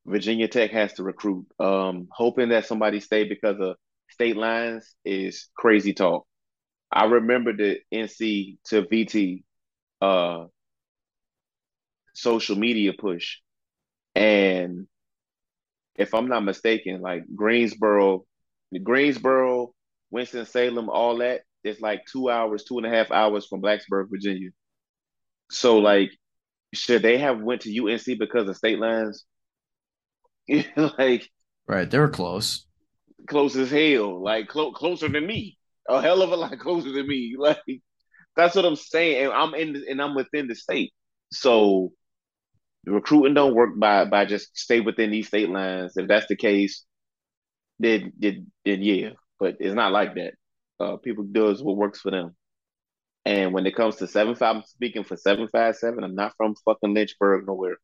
Virginia Tech has to recruit. Um, hoping that somebody stay because of state lines is crazy talk. I remember the NC to VT uh, social media push, and if I'm not mistaken, like Greensboro, Greensboro, Winston Salem, all that, it's like two hours, two and a half hours from Blacksburg, Virginia. So like, should they have went to UNC because of state lines? like Right. They were close. close as hell, like clo- closer than me, a hell of a lot closer than me. Like that's what I'm saying, and I'm in and I'm within the state, so recruiting don't work by by just stay within these state lines. If that's the case, then then, then yeah, but it's not like that. Uh, people does what works for them. And when it comes to seven five, I'm speaking for seven five seven. I'm not from fucking Lynchburg nowhere.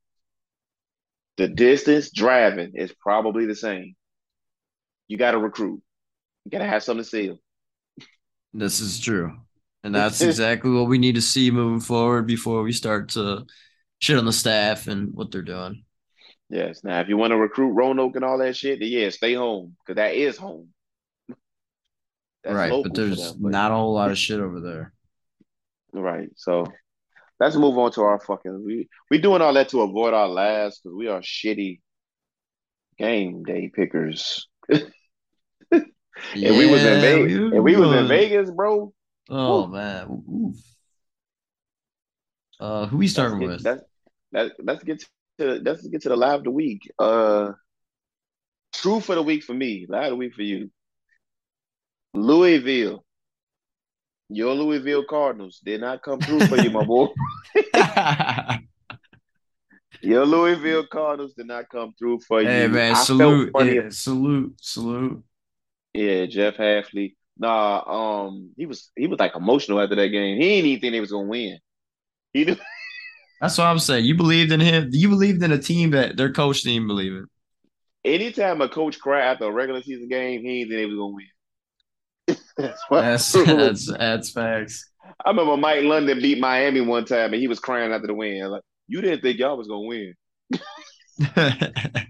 The distance driving is probably the same. You got to recruit. You got to have something to sell. This is true. And that's exactly what we need to see moving forward before we start to shit on the staff and what they're doing. Yes. Now, if you want to recruit Roanoke and all that shit, then yeah, stay home because that is home. That's right. But there's them, but- not a whole lot of shit over there. Right. So let's move on to our fucking. We we doing all that to avoid our last because we are shitty game day pickers. If we was in Yeah, Vegas, we- if we was in Vegas, bro, Oh Woo. man. Oof. Uh who we let's starting get, with? that, let's get to let's get to the live of the week. Uh, true for the week for me, live of the week for you. Louisville, your Louisville Cardinals did not come through for you, my boy. Your Louisville Cardinals did not come through for you. hey man, I salute. Yeah, salute, salute. Yeah, Jeff Hafley. Nah, um, he was he was like emotional after that game. He didn't even think they was gonna win. He knew, That's what I'm saying. You believed in him. You believed in a team that their coach didn't believe in. anytime a coach cry after a regular season game, he didn't think they was gonna win. That's That's that's that's facts. I remember Mike London beat Miami one time and he was crying after the win. Like, you didn't think y'all was gonna win.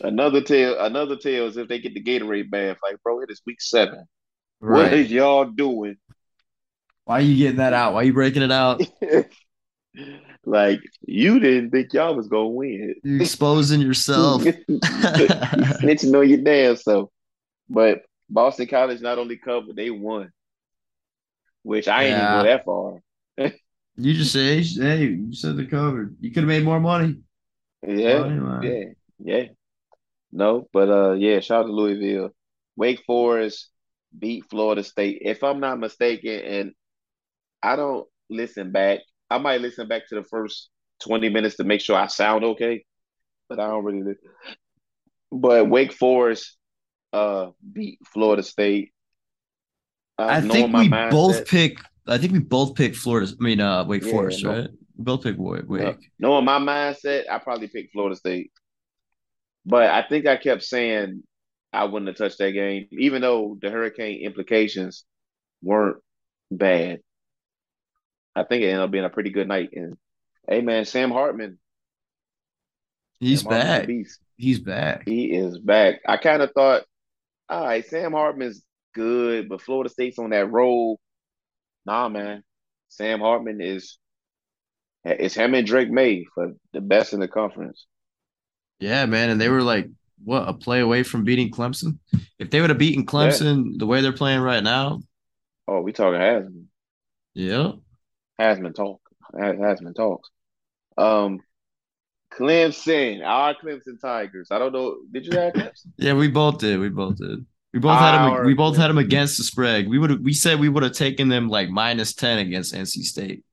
Another tale, another tale is if they get the Gatorade bath. Like, bro, it is week seven. What right. is y'all doing? Why are you getting that out? Why are you breaking it out? like, you didn't think y'all was gonna win. You're exposing yourself. You snitching on your damn self. But Boston College not only covered, they won. Which I ain't even go that far. You just say, hey, you said they covered. You could have made more money. Yeah, Money, yeah, yeah. No, but uh yeah, shout out to Louisville. Wake Forest beat Florida State. If I'm not mistaken, and I don't listen back I might listen back to the first 20 minutes to make sure I sound okay, but I don't really. But Wake Forest uh beat Florida State. Uh, I think we both pick. I think we both pick Florida. I mean, uh, Wake yeah, Forest, no, right? We both pick Wake. Wake. knowing my mindset, I probably pick Florida State. But I think I kept saying I wouldn't have touched that game, even though the hurricane implications weren't bad. I think it ended up being a pretty good night. And hey, man, Sam Hartman. He's Sam back. He's back. He is back. I kind of thought, all right, Sam Hartman's good, but Florida State's on that roll. Nah, man. Sam Hartman is it's him and Drake Maye for the best in the conference. Yeah, man, and they were like what a play away from beating Clemson. If they would have beaten Clemson yeah. the way they're playing right now, oh, we talking Heisman. Yeah, Heisman talk. Heisman talks. Um, Clemson, our Clemson Tigers. I don't know. Did you have Clemson? yeah, we both did. We both did. We both our had them. We both had them against the spread. We would. We said we would have taken them like minus ten against NC State.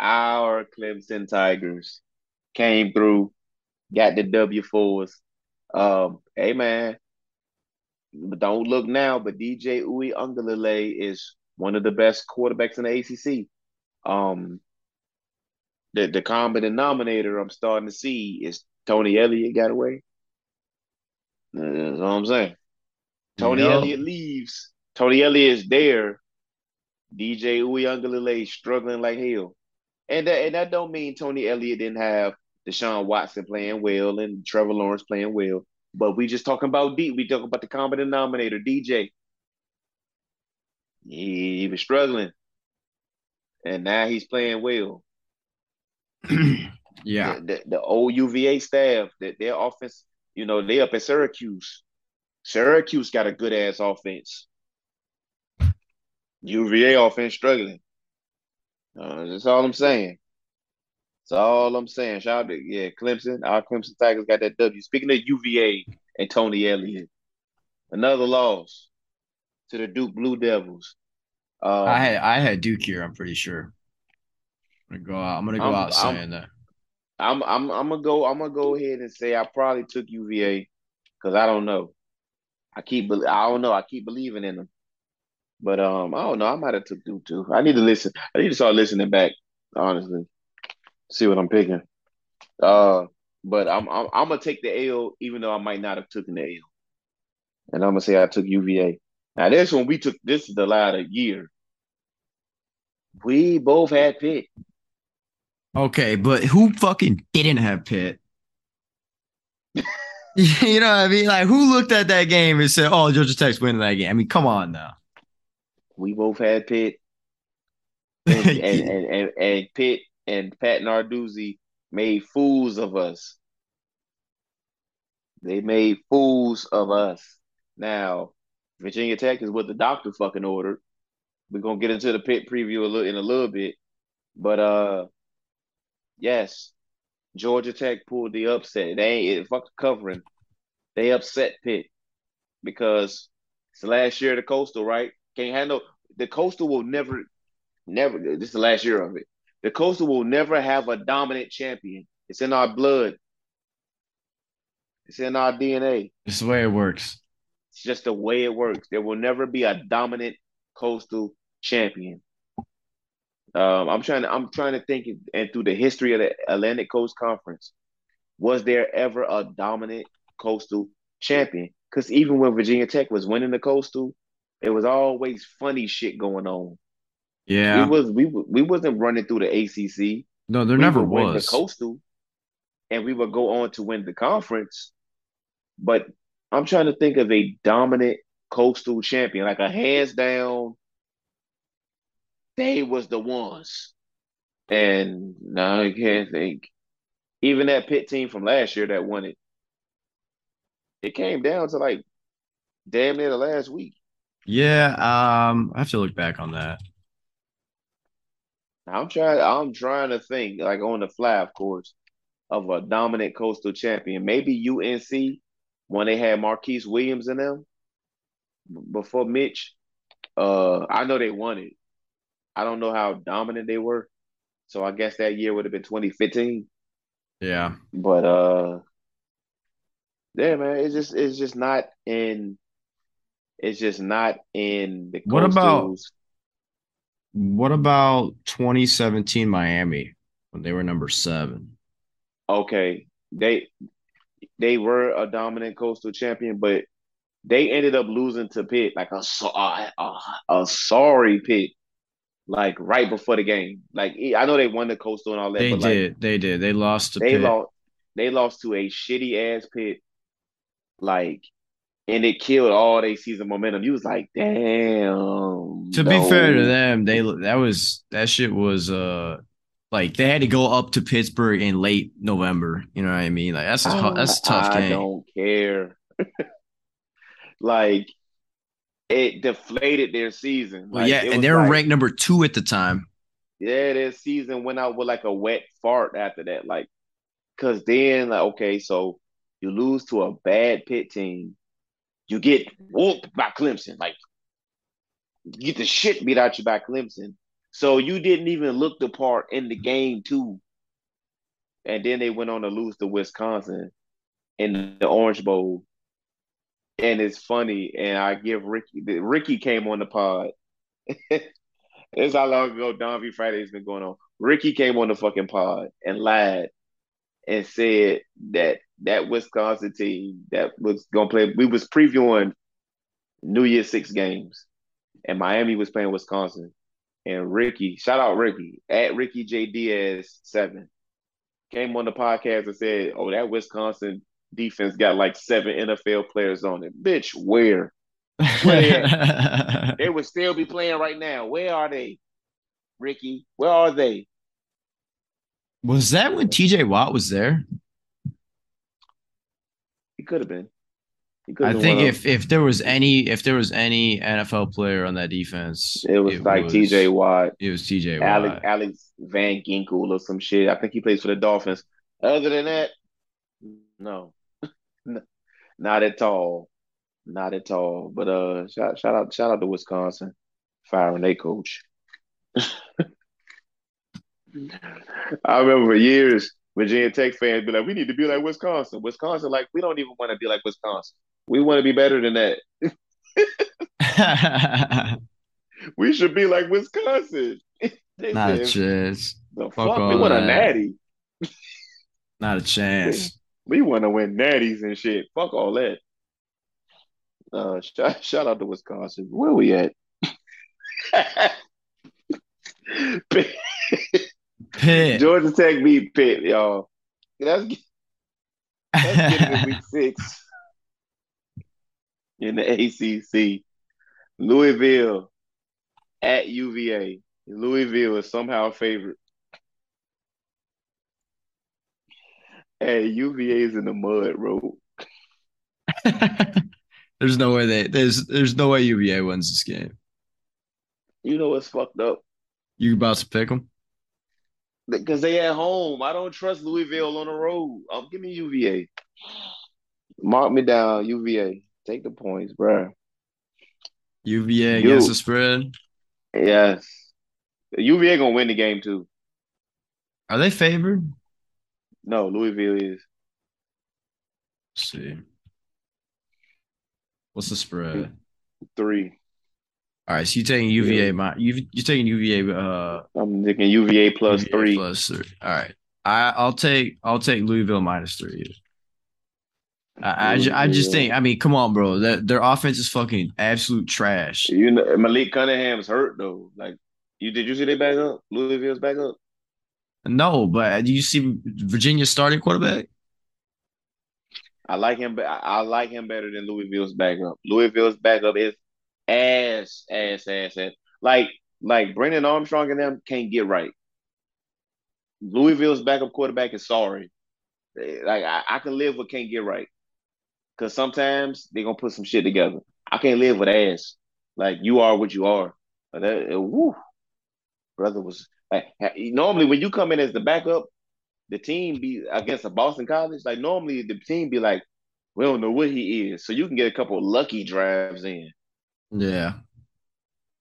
Our Clemson Tigers came through, got the W for us. Um, hey man, don't look now, but DJ Uiagalelei is one of the best quarterbacks in the ACC. Um, the the common denominator I'm starting to see is Tony Elliott got away. That's all I'm saying. Tony. Elliott leaves. Tony Elliott is there. DJ Uiagalelei struggling like hell. And that and that don't mean Tony Elliott didn't have Deshaun Watson playing well and Trevor Lawrence playing well. But we just talking about D. We talk about the common denominator, DJ. He, he was struggling, and now he's playing well. yeah, the, the, the, old UVA staff, that their offense, you know, they up at Syracuse. Syracuse got a good ass offense. UVA offense struggling. Uh, that's all I'm saying. That's all I'm saying. Shout out to yeah, Clemson. Our Clemson Tigers got that W. Speaking of UVA and Tony Elliott, another loss to the Duke Blue Devils. Um, I had I had Duke here. I'm pretty sure. I'm gonna go out. I'm gonna go I'm, out saying I'm, that. I'm I'm I'm gonna go. I'm gonna go ahead and say I probably took UVA because I don't know. I keep I don't know. I keep believing in them. But um, I don't know. I might have took Duke too. I need to listen. I need to start listening back. Honestly, see what I'm picking. Uh, but I'm I'm, I'm gonna take the L, even though I might not have taken the L. And I'm gonna say I took UVA. Now this one we took. This is the latter year. We both had Pitt. Okay, but who fucking didn't have Pitt? you know what I mean? Like, who looked at that game and said, "Oh, Georgia Tech's winning that game"? I mean, come on now we both had Pitt, and, and, and, and, and Pitt and Pat Narduzzi made fools of us. They made fools of us. Now, Virginia Tech is what the doctor fucking ordered. We're gonna get into the Pitt preview a little in a little bit, but uh, yes, Georgia Tech pulled the upset. They ain't it, fuck covering. They upset Pitt because it's the last year of the coastal, right? Can't handle the coastal will never, never. This is the last year of it. The coastal will never have a dominant champion. It's in our blood. It's in our DNA. It's the way it works. It's just the way it works. There will never be a dominant coastal champion. Um, I'm trying to I'm trying to think and through the history of the Atlantic Coast Conference, was there ever a dominant coastal champion? Because even when Virginia Tech was winning the coastal, it was always funny shit going on. Yeah, we was we we wasn't running through the ACC. No, there we never was the coastal, and we would go on to win the conference. But I'm trying to think of a dominant coastal champion, like a hands down. They was the ones, and now I can't think. Even that Pitt team from last year that won it, it came down to like damn near the last week. Yeah, um, I have to look back on that. I'm trying. I'm trying to think, like on the fly, of course, of a dominant coastal champion. Maybe UNC when they had Marquise Williams in them before Mitch. Uh, I know they won it. I don't know how dominant they were. So I guess that year would have been 2015. Yeah. But uh yeah, man, it's just it's just not in it's just not in the What about-. What about 2017 Miami when they were number seven? okay, they they were a dominant coastal champion, but they ended up losing to Pitt, like a so- a, a, a sorry Pitt, like right before the game. Like I know they won the coastal and all that, They but like did. They did. They lost to they Pitt. lost they lost to a shitty ass Pitt, like, and it killed all their season momentum. You was like, damn. To be fair to them, they that was that shit was uh like they had to go up to Pittsburgh in late November. You know what I mean? Like that's a, tou- that's a tough I game. don't care. like it deflated their season. Well, Like, yeah, and they were like- ranked number two at the time. Yeah, their season went out with like a wet fart after that. Like, cause then like okay, so you lose to a bad Pitt team, you get whooped by Clemson. Like, get the shit beat out you by Clemson. So you didn't even look the part in the game too. And then they went on to lose to Wisconsin in the Orange Bowl. And it's funny, and I give Ricky Ricky came on the pod. It's how long ago Don V Friday's been going on. Ricky came on the fucking pod and lied and said that that Wisconsin team that was gonna play. We was previewing New Year's Six games, and Miami was playing Wisconsin. And Ricky, shout out Ricky at Ricky J Diaz seven, came on the podcast and said, "Oh, that Wisconsin defense got like seven NFL players on it, bitch. Where they would still be playing right now? Where are they, Ricky? Where are they?" was that when TJ Watt was there? Could have been. I think if if there was any if there was any NFL player on that defense, it was like TJ Watt, It was TJ Watt. Alex, Alex Van Ginkel or some shit. I think he plays for the Dolphins. Other than that, no, not at all, not at all. But uh, shout shout out shout out to Wisconsin firing their coach. I remember for years Virginia Tech fans be like, "We need to be like Wisconsin." Wisconsin, like, we don't even want to be like Wisconsin. We want to be better than that. We should be like Wisconsin. Not a chance. The Fuck fuck, we want a natty. Not a chance. We want to win natties and shit. Fuck all that. Uh, shout, shout out to Wisconsin. Where we at? Pitt-. Georgia Tech beat Pitt, y'all. Let's get, let's get it in week six in the ACC. Louisville at UVA. Louisville is somehow a favorite. Hey, UVA is in the mud, bro. there's no way they there's there's no way UVA wins this game. You know what's fucked up? You about to pick them? Because they at home. I don't trust Louisville on the road. Um, give me UVA. Mark me down, UVA. Take the points, bro. UVA You. against the spread. Yes. UVA gonna win the game too. Are they favored? No, Louisville is. Let's see. What's the spread? Three. All right, so you're taking UVA? My you you taking UVA? Uh, I'm taking UVA plus UVA three. plus three. All right, I I'll take I'll take Louisville minus three. I I, ju- I just think I mean come on, bro. Their, their offense is fucking absolute trash. You know Malik Cunningham's hurt though. Like you did you see they back up? Louisville's back up? No, but do you see Virginia's starting quarterback? I like him I like him better than Louisville's backup. Louisville's backup is ass, ass, ass, ass. Like like Brennan Armstrong and them can't get right. Louisville's backup quarterback is sorry. Eh, Like I, I can live with can't get right. Cause sometimes they're gonna put some shit together. I can't live with ass. Like you are what you are. But that, uh, woo, brother was like normally when you come in as the backup, the team be against a Boston College. Like normally the team be like, we don't know what he is, so you can get a couple lucky drives in. Yeah,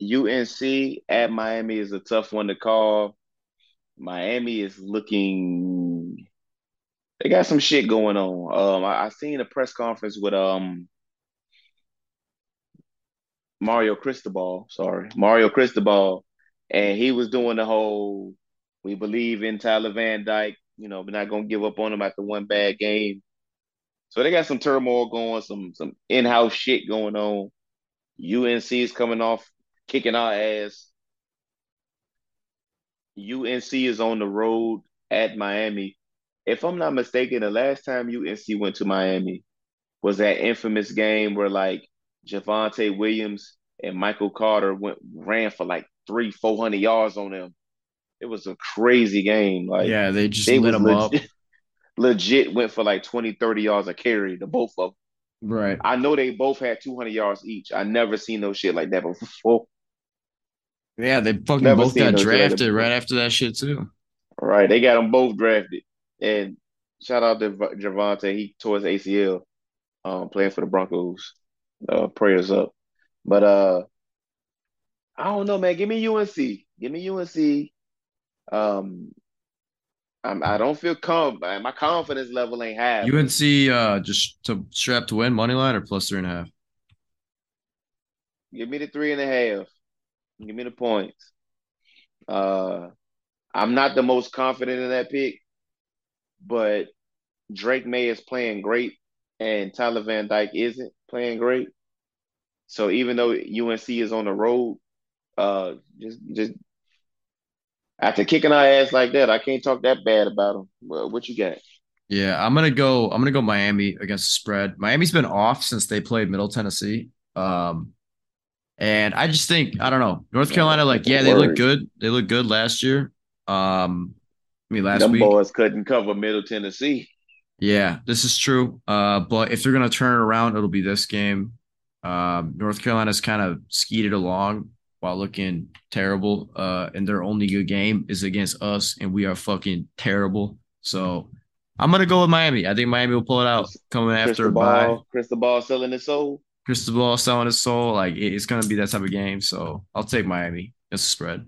UNC at Miami is a tough one to call. Miami is looking. They got some shit going on. Um, I, I seen a press conference with um Mario Cristobal. Sorry, Mario Cristobal, and he was doing the whole. We believe in Tyler Van Dyke. You know, we're not gonna give up on him after one bad game. So they got some turmoil going, some some in-house shit going on. UNC is coming off kicking our ass. UNC is on the road at Miami. If I'm not mistaken, the last time UNC went to Miami was that infamous game where like Javonte Williams and Michael Carter went ran for like three, four hundred yards on them. It was a crazy game. Like yeah, they just they lit them legit, up. Legit went for like 20, 30 yards a carry, the both of them. Right. I know they both had 200 yards each. I never seen no shit like that before. Yeah, they fucking never both got drafted right after that shit too. Right, they got them both drafted. And shout out to Javonte, he tore his ACL um, playing for the Broncos. Uh, prayers up. But uh I don't know, man. Give me UNC. Give me UNC. Um, I'm, I don't feel calm. My confidence level ain't high. UNC uh, just to strap to win money line or plus three and a half. Give me the three and a half. Give me the points. Uh, I'm not the most confident in that pick, but Drake Maye is playing great, and Tyler Van Dyke isn't playing great. So even though UNC is on the road, uh, just just after kicking our ass like that, I can't talk that bad about them. Well, what you got? Yeah, I'm gonna go. I'm gonna go Miami against the spread. Miami's been off since they played Middle Tennessee. Um, and I just think I don't know North Carolina. Like, yeah, they look good. They look good last year. Um, I mean, last Them week boys couldn't cover Middle Tennessee. Yeah, this is true. Uh, but if they're gonna turn it around, it'll be this game. Um, North Carolina's kind of skeeted along while looking terrible. Uh, and their only good game is against us, and we are fucking terrible. So I'm gonna go with Miami. I think Miami will pull it out coming after a bye. ball selling his soul. Crystal Ball selling his soul. Like it's gonna be that type of game. So I'll take Miami. It's a spread.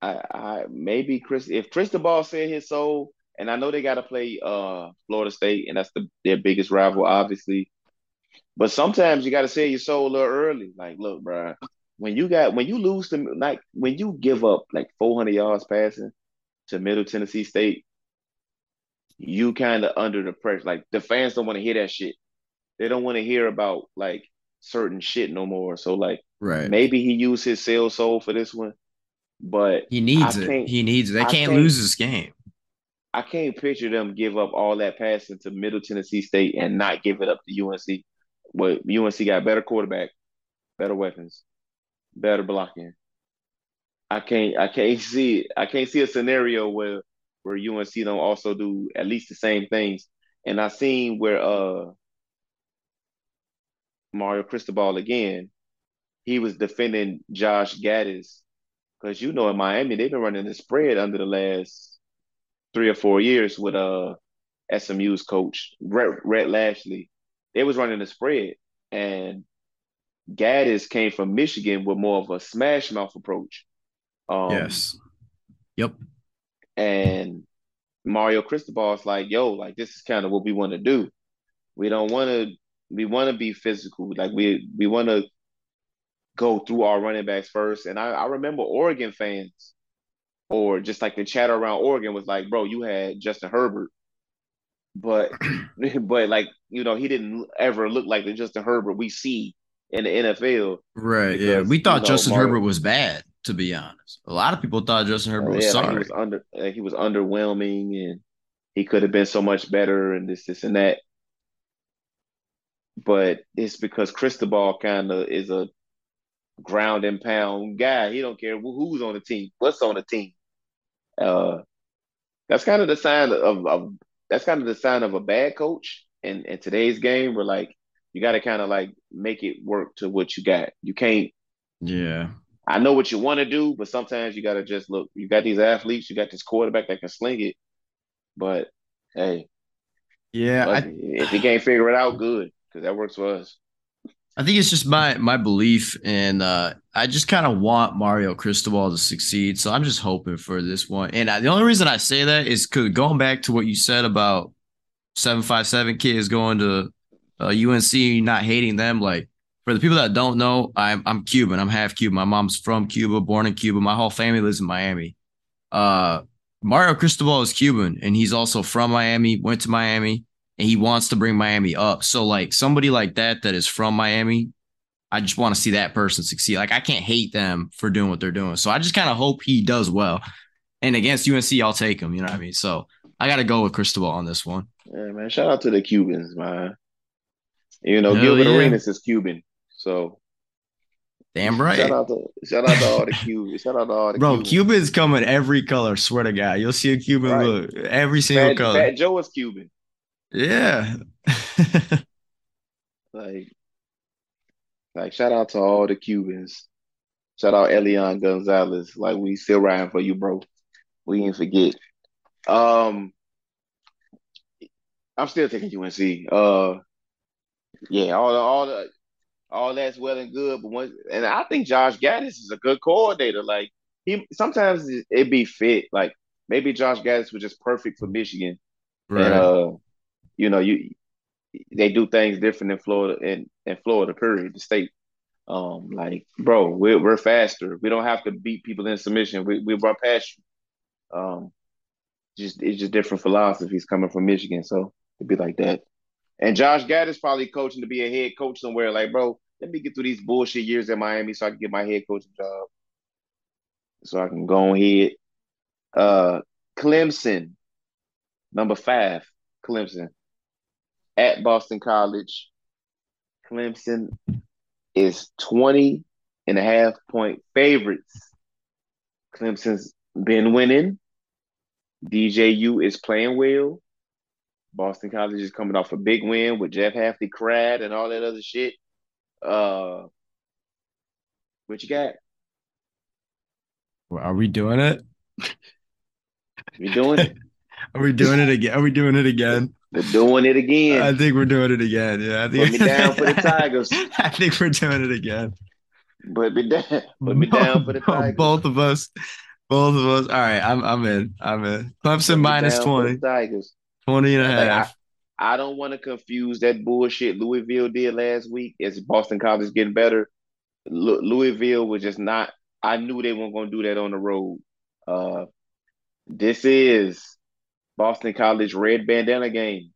I, I maybe Chris if ball sell his soul, and I know they got to play uh Florida State, and that's the their biggest rival, obviously. But sometimes you got to sell your soul a little early. Like, look, bro, when you got when you lose to like when you give up like 400 yards passing to Middle Tennessee State, you kind of under the pressure. Like the fans don't want to hear that shit. They don't want to hear about like certain shit no more. So like, right? Maybe he used his sales soul for this one, but he needs it. He needs it. They can't, can't lose this game. I can't picture them give up all that passing to Middle Tennessee State and not give it up to UNC. But UNC got better quarterback, better weapons better blocking. I can't I can't see I can't see a scenario where where UNC don't also do at least the same things. And I seen where uh Mario Cristobal again, he was defending Josh Gattis. Because you know in Miami they've been running the spread under the last three or four years with uh SMU's coach, Rhett, Rhett Lashlee. They was running the spread. And Gattis came from Michigan with more of a smash mouth approach. Um, yes. Yep. And Mario Cristobal is like, yo, like this is kind of what we want to do. We don't want to. We want to be physical. Like we we want to go through our running backs first. And I, I remember Oregon fans, or just like the chatter around Oregon was like, bro, you had Justin Herbert, but but like you know he didn't ever look like the Justin Herbert we see in the NFL. Right. Because, yeah. We thought you know, Justin Herbert was bad, to be honest. A lot of people thought Justin Herbert was yeah, sorry. Like he was under he was underwhelming and he could have been so much better and this, this, and that. But it's because Cristobal kind of is a ground and pound guy. He don't care who's on the team, what's on the team. Uh, that's kind of the sign of, of that's kind of the sign of a bad coach in, in today's game. Where like you got to kind of like make it work to what you got. You can't. Yeah. I know what you want to do, but sometimes you got to just look. You got these athletes. You got this quarterback that can sling it, but hey. Yeah. I, if you can't figure it out, good because that works for us. I think it's just my my belief, and uh, I just kind of want Mario Cristobal to succeed. So I'm just hoping for this one. And I, the only reason I say that is because going back to what you said about seven five seven kids going to uh, UNC, not hating them. Like for the people that don't know, I'm I'm Cuban. I'm half Cuban. My mom's from Cuba, born in Cuba. My whole family lives in Miami. Uh, Mario Cristobal is Cuban, and he's also from Miami. Went to Miami and he wants to bring Miami up. So like somebody like that that is from Miami, I just want to see that person succeed. Like I can't hate them for doing what they're doing. So I just kind of hope he does well. And against UNC, I'll take him. You know what I mean? So I got to go with Cristobal on this one. Yeah, man. Shout out to the Cubans, man. You know, Hell Gilbert yeah. Arenas is Cuban, so damn right. Shout out to shout out to all the Cubans. Shout out to all the bro. Cubans. Cubans come in every color. Swear to God, you'll see a Cuban right. look every single Fat, color. Fat Joe is Cuban. Yeah. like, like shout out to all the Cubans. Shout out Elian Gonzalez. Like we still riding for you, bro. We didn't forget. Um, I'm still taking UNC. Uh, yeah, all the, all the all that's well and good, but once and I think Josh Gattis is a good coordinator. Like he sometimes it be fit. Like maybe Josh Gattis was just perfect for Michigan. Right. And, uh, you know, you they do things different in Florida and in, in Florida, period, the state. Um, like, bro, we're we're faster. We don't have to beat people in submission. We we run past you. Um, just it's just different philosophies coming from Michigan, so it'd be like that. And Josh Gattis probably coaching to be a head coach somewhere. Like, bro, let me get through these bullshit years in Miami so I can get my head coaching job. So I can go ahead. Uh, Clemson, number five, Clemson at Boston College. Clemson is 20 and a half point favorites. Clemson's been winning. DJU is playing well. Boston College is coming off a big win with Jeff Hafley crad and all that other shit. Uh, what you got? Well, are we doing it? We doing it? are we doing it again? Are we doing it again? We're doing it again. I think we're doing it again. Yeah, I think put me down for the Tigers. I think we're doing it again. Put me down. Put me down for the Tigers. Both of us. Both of us. All right, I'm I'm in. I'm in. Clemson minus 20. Tigers. 20 and a half. Like I, I, don't want to confuse that bullshit Louisville did last week as Boston College getting better. L- Louisville was just not. I knew they weren't going to do that on the road. Uh, this is Boston College red bandana game.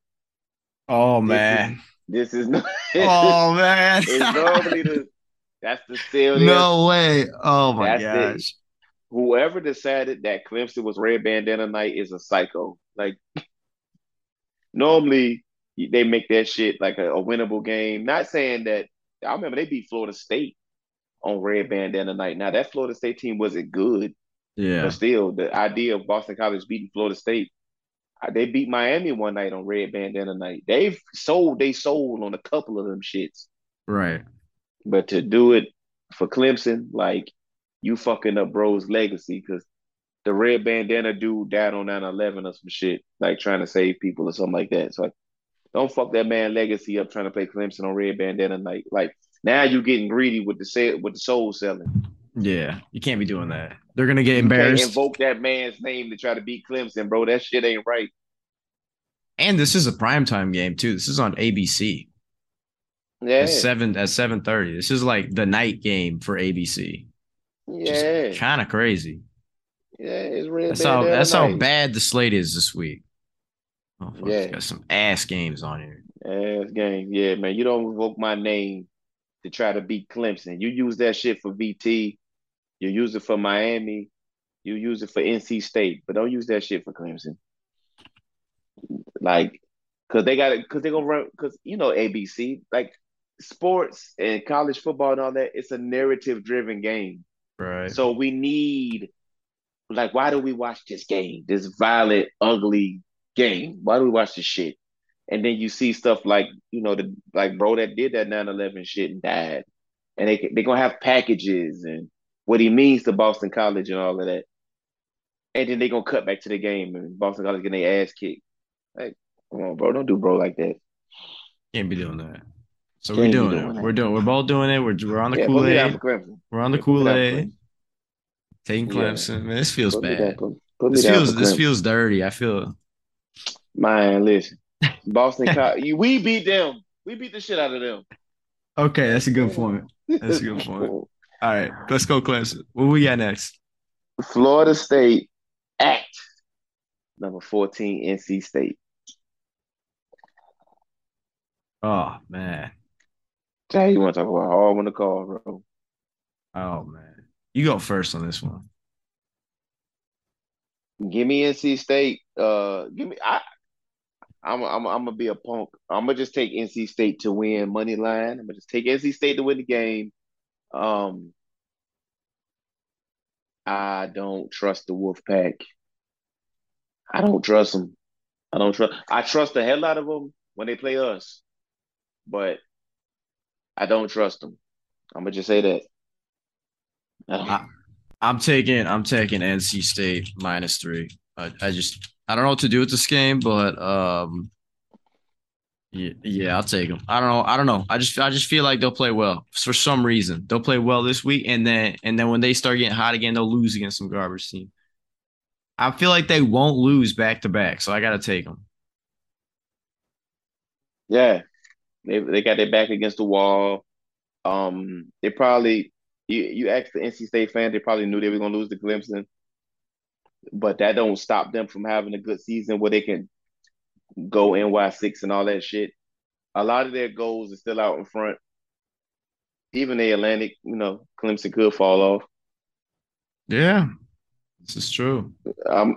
Oh man, this is, this is oh man. it's normally the that's the still no way. Oh my that's gosh. The, whoever decided that Clemson was red bandana night is a psycho. Like normally they make that shit like a, a, winnable game. Not saying that I remember they beat Florida State on red bandana night. Now that Florida State team wasn't good. Yeah. But still, the idea of Boston College beating Florida State, they beat Miami one night on red bandana night. They've sold, they sold on a couple of them shits. Right. But to do it for Clemson, like you fucking up bro's legacy because the red bandana dude died on 9-11 or some shit, like trying to save people or something like that. So like, don't fuck that man legacy up trying to play Clemson on red bandana night. Like now you're getting greedy with the sale with the soul selling. Yeah, you can't be doing that. They're gonna get embarrassed. invoke that man's name to try to beat Clemson, bro. That shit ain't right. And this is a primetime game too. This is on ABC. Yeah, at seven at seven thirty. This is like the night game for ABC. Yeah, kind of crazy. Yeah, it's that's how that's how bad the slate is this week. Oh, yeah, got some ass games on here. Ass game, yeah, man. You don't invoke my name to try to beat Clemson. You use that shit for VT. You use it for Miami. You use it for NC State, but don't use that shit for Clemson. Like, cause they got it, cause they gonna run, cause you know ABC, like sports and college football and all that. It's a narrative driven game, right? So we need like, why do we watch this game? This violent, ugly game. Why do we watch this shit? And then you see stuff like, you know, the like bro that did that 9-11 shit and died. And they they gonna have packages and what he means to Boston College and all of that. And then they're gonna cut back to the game and Boston College getting their ass kicked. Like, come on, bro, don't do bro like that. Can't be doing that. So we're Can't doing, doing it. that. We're doing. We're both doing it. We're we're on the Yeah, Kool Aid. We're on the Yeah, Kool down Aid. Clemson. Yeah. Man, this feels Put bad. down for- Put This feels this Clemson. feels dirty. I feel. Man, listen, Boston College, we beat them. We beat the shit out of them. Okay, that's a good point. That's a good point. All right, let's go Clemson. What we got next? Florida State at number 14, NC State. Oh man. Jay, you want to talk about hard on the call, bro? Oh man. You go first on this one. Give me NC State. Uh, give me. I. I'm. I'm. I'm gonna be a punk. I'm gonna just take NC State to win money line. I'm gonna just take NC State to win the game. Um. I don't trust the Wolfpack. I don't trust them. I don't trust. I trust the hell out of them when they play us, but I don't trust them. I'm gonna just say that. I don't- I- I'm taking I'm taking NC State minus three. I, I just I don't know what to do with this game, but um yeah, yeah, I'll take them. I don't know. I don't know. I just I just feel like they'll play well for some reason. They'll play well this week, and then and then when they start getting hot again, they'll lose against some garbage team. I feel like they won't lose back to back, so I got to take them. Yeah, they they got their back against the wall. Um, they probably you you ask the NC State fan, they probably knew they were gonna lose to Clemson, but that don't stop them from having a good season where they can go NY six and all that shit. A lot of their goals are still out in front. Even the Atlantic, you know, Clemson could fall off. Yeah, this is true. I'm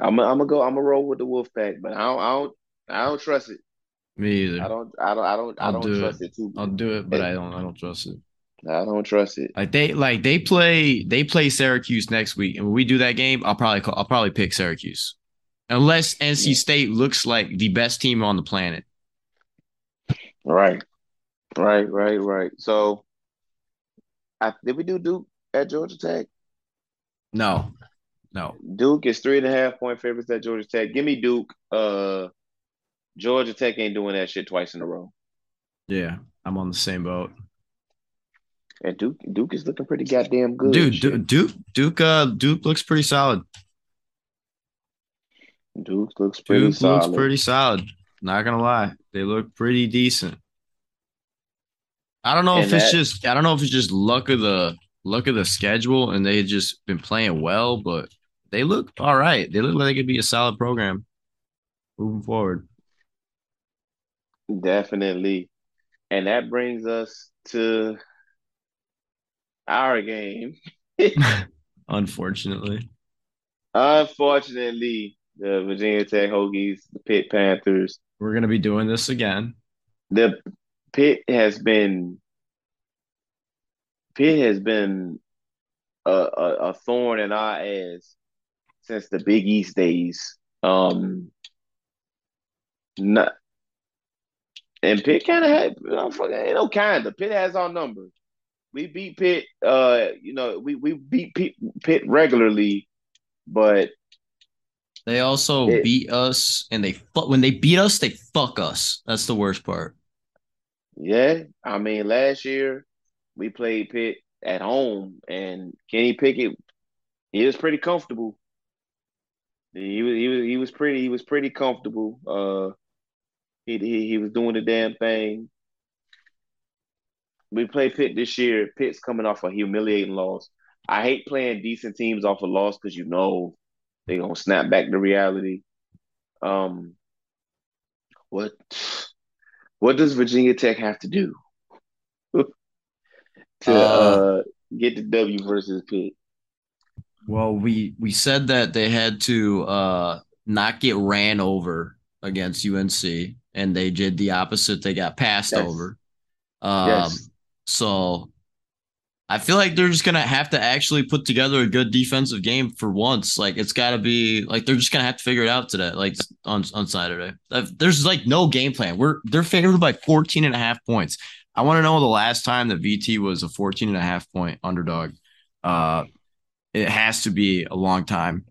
I'm I'm gonna go. I'm gonna roll with the Wolfpack, but I don't I don't I don't trust it. Me either. I don't I don't I don't I I'll don't do trust it too. I'll do it, but I don't I don't trust it. I don't trust it. Like they like they play they play Syracuse next week, and when we do that game, I'll probably call, I'll probably pick Syracuse, unless NC. State looks like the best team on the planet. Right, right, right, right. So, I did we do Duke at Georgia Tech? No, no, Duke is three and a half point favorites at Georgia Tech. Give me Duke. Uh, Georgia Tech ain't doing that shit twice in a row. yeah, I'm on the same boat, And Duke, Duke is looking pretty goddamn good. dude. Du- Duke, Duke, uh, Duke looks pretty solid. Duke looks pretty Duke solid. looks pretty solid. Not gonna lie, they look pretty decent. I don't know And if it's just I don't know if it's just luck of the luck of the schedule, and they just been playing well, but they look all right. They look like they could be a solid program moving forward. Definitely. And that brings us to our game. Unfortunately, Unfortunately, the Virginia Tech Hokies, the Pitt Panthers, we're gonna be doing this again. the Pitt has been Pitt has been a, a, a thorn in our ass since the Big East days. Um, not, and Pitt kind of had, I'm fucking, you know, kind of. Pitt has our number. We beat Pitt. Uh, you know, we we beat Pitt, Pitt regularly, but They also It- beat us, and they fu- when they beat us, they fuck us. That's the worst part. Yeah, I mean, last year we played Pitt at home, and Kenny Pickett, he was pretty comfortable. He was he was he was pretty he was pretty comfortable. Uh, he he, he was doing the damn thing. We play Pitt this year. Pitt's coming off a humiliating loss. I hate playing decent teams off a loss because you know they're gonna snap back to reality. Um, what what does Virginia Tech have to do to Uh, uh, get the W versus Pitt? Well, we we said that they had to uh not get ran over against UNC, and they did the opposite. They got passed Yes. over. Um, Yes. So I feel like they're just gonna have to actually put together a good defensive game for once. Like it's got to be like they're just gonna have to figure it out today, like on on Saturday. There's like no game plan. We're they're favored by 14 and a half points. I want to know the last time that VT was a 14 and a half point underdog. Uh, it has to be a long time.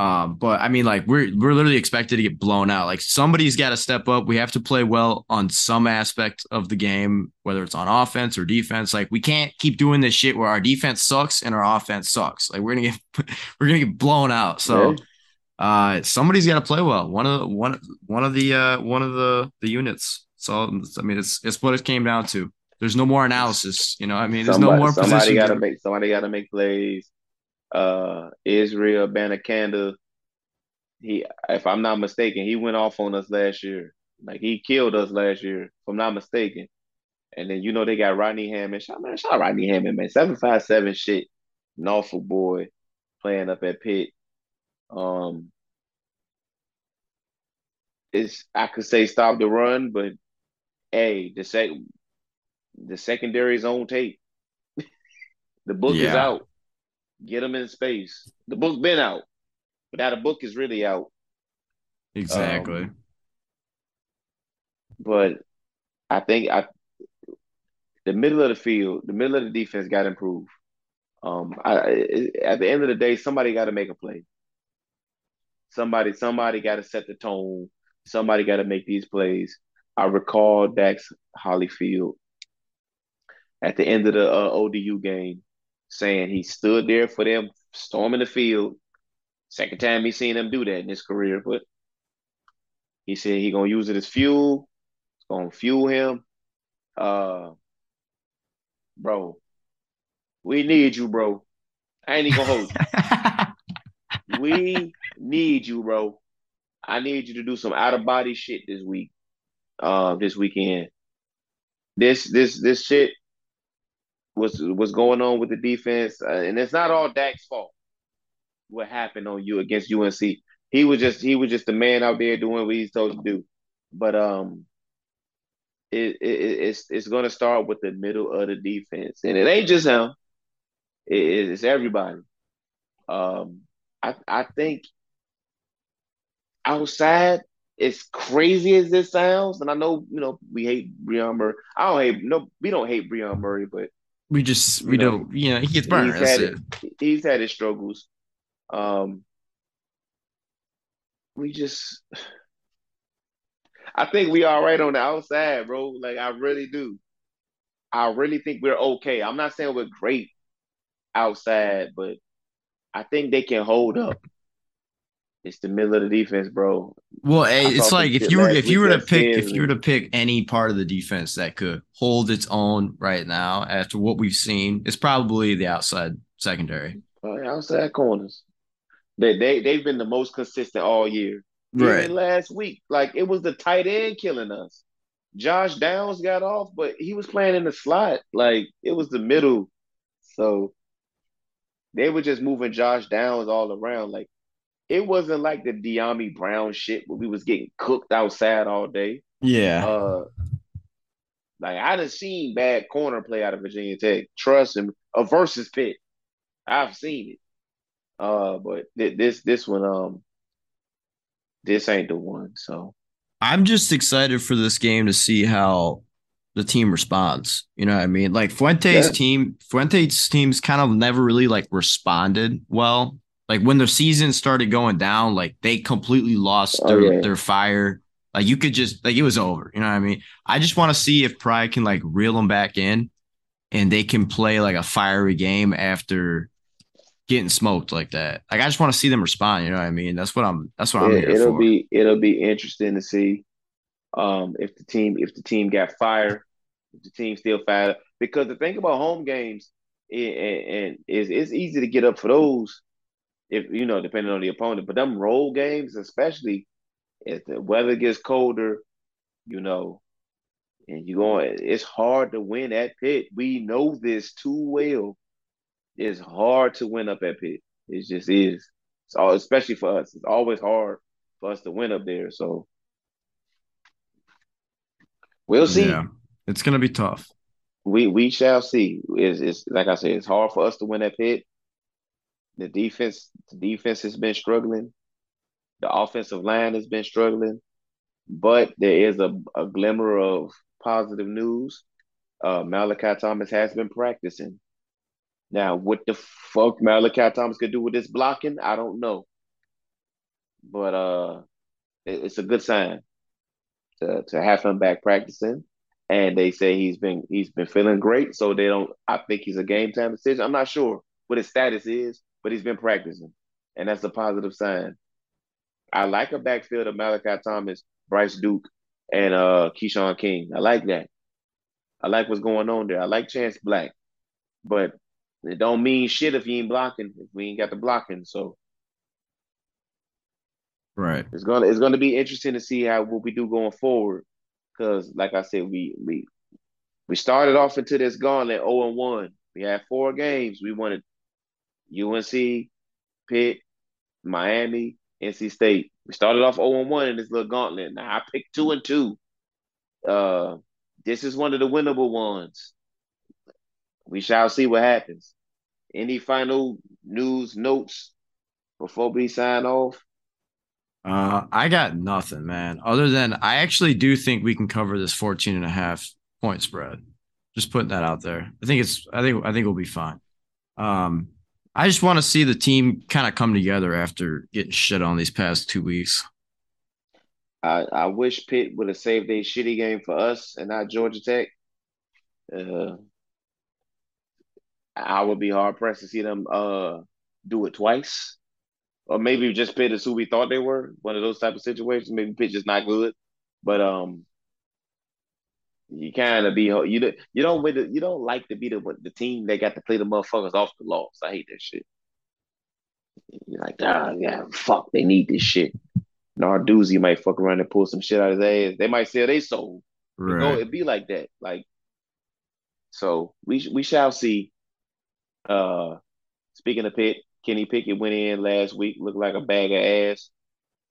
Um, but I mean, like we're we're literally expected to get blown out. Like somebody's got to step up. We have to play well on some aspect of the game, whether it's on offense or defense. Like we can't keep doing this shit where our defense sucks and our offense sucks. Like we're gonna get we're gonna get blown out. So. Uh, somebody's got to play well. One of the one one of the uh one of the the units. So I mean, it's it's what it came down to. There's no more analysis. You know, I mean, there's somebody, no more. Somebody got to make somebody got to make plays uh Israel Abanikanda. He, if I'm not mistaken, he went off on us last year. Like he killed us last year, if I'm not mistaken. And then you know they got Rodney Hammond. Shout man, shout Rodney Hammond, man. Seven five seven shit. Norfolk boy playing up at Pitt. Um it's I could say stop the run, but hey, the sec the secondary is on tape. the book yeah. is out. Get them in space. The book's been out, but now the book is really out. Exactly. Um, but I think I the middle of the field, the middle of the defense got improved. Um, I, at the end of the day, somebody got to make a play. Somebody, somebody got to set the tone. Somebody got to make these plays. I recall Dax Hollifield at the end of the uh, ODU game saying he stood there for them storming the field. Second time he seen them do that in his career, but he said he gonna use it as fuel. It's gonna fuel him. Uh, bro, we need you, bro. I ain't even gonna hold you. we need you, bro. I need you to do some out of body shit this week, uh, this weekend. This this this shit what's what's going on with the defense, uh, and it's not all Dak's fault. What happened on you against UNC? He was just he was just the man out there doing what he's told to do. But um, it, it it's it's going to start with the middle of the defense, and it ain't just him. It, it's everybody. Um, I I think outside as crazy as this sounds, and I know you know we hate Brion Murray. I don't hate no, we don't hate Brion Murray, but we just we you know, don't you know he gets burned. He's had, it. he's had his struggles. Um, we just, I think we are right on the outside, bro. Like I really do. I really think we're okay. I'm not saying we're great outside, but I think they can hold up. It's the middle of the defense, bro. Well, it's like if you were if you were to pick if you were to pick any part of the defense that could hold its own right now after what we've seen, it's probably the outside secondary. Uh, outside corners. They they they've been the most consistent all year. Right. Even last week, like it was the tight end killing us. Josh Downs got off, but he was playing in the slot. Like it was the middle. So they were just moving Josh Downs all around. Like it wasn't like the Dyami Brown shit where we was getting cooked outside all day. Yeah. Uh, like I done seen bad corner play out of Virginia Tech. Trust him. A versus Pitt. I've seen it. Uh, but th- this this one um this ain't the one. So I'm just excited for this game to see how the team responds. You know what I mean? Like Fuente's yeah. team, Fuente's teams kind of never really like responded well like when the season started going down, like they completely lost oh, their, oh, yeah. their fire. Like you could just like it was over. You know what I mean? I just want to see if Pry can like reel them back in and they can play like a fiery game after getting smoked like that. Like I just want to see them respond. You know what I mean? That's what I'm. That's what I'm it, it'll for. be it'll be interesting to see um, if the team if the team got fired, if the team still fired. Because the thing about home games and, and is it's easy to get up for those if you know, depending on the opponent. But them road games, especially if the weather gets colder, you know, and you going, it's hard to win at Pitt. We know this too well. It's hard to win up at Pitt. It just is. It's all, especially for us. It's always hard for us to win up there. So we'll see. Yeah, it's gonna be tough. We we shall see. It's, it's like I said, it's hard for us to win at Pitt. The defense, the defense has been struggling. The offensive line has been struggling, but there is a, a glimmer of positive news. Uh, Malachi Thomas has been practicing. Now, what the fuck Malachi Thomas could do with this blocking, I don't know. but uh, it, it's a good sign to to have him back practicing. And they say he's been he's been feeling great, so they don't. I think he's a game time decision. I'm not sure what his status is, but he's been practicing, and that's a positive sign. I like a backfield of Malachi Thomas, Bryce Duke, and uh Keshawn King. I like that. I like what's going on there. I like Chance Black, but it don't mean shit if you ain't blocking. If we ain't got the blocking, so Right. it's gonna it's gonna be interesting to see how what we do going forward. Because, like I said, we we we started off into this gauntlet zero and one. We had four games. We wanted UNC, Pitt, Miami, NC State. We started off 0 1 in this little gauntlet. Now I picked two and two. Uh, this is one of the winnable ones. We shall see what happens. Any final news notes before we sign off? Uh, I got nothing, man. Other than I actually do think we can cover this 14 and a half point spread. Just putting that out there. I think it's I think I think we'll be fine. Um, I just want to see the team kind of come together after getting shit on these past two weeks. I, I wish Pitt would have saved a shitty game for us and not Georgia Tech. Uh, I would be hard pressed to see them uh do it twice. Or maybe just Pitt is who we thought they were. One of those type of situations. Maybe Pitt just not good. But um you kind of be you don't you don't with you don't like to be the the team that got to play the motherfuckers off the loss. I hate that shit. You're like, ah, yeah, fuck, they need this shit. Narduzzi might fuck around and pull some shit out of his ass. They might sell they soul. It go, Right. it be like that. Like, so we we shall see. Uh, speaking of Pitt, Kenny Pickett went in last week, looked like a bag of ass.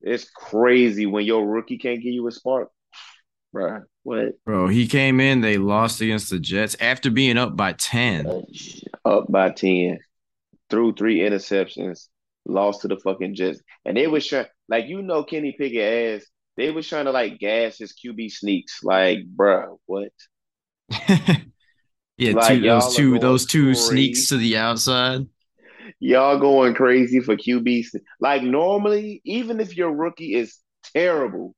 It's crazy when your rookie can't give you a spark, Bruh, What? Bro, he came in, they lost against the Jets after being up by 10. Uh, up by ten, threw three interceptions, lost to the fucking Jets, and they was trying, like you know, Kenny Pickett ass. They was trying to like gas his QB sneaks, like, bruh, what? yeah, Like, two, those two those two crazy. sneaks to the outside. Y'all going crazy for QBs. Like normally, even if your rookie is terrible,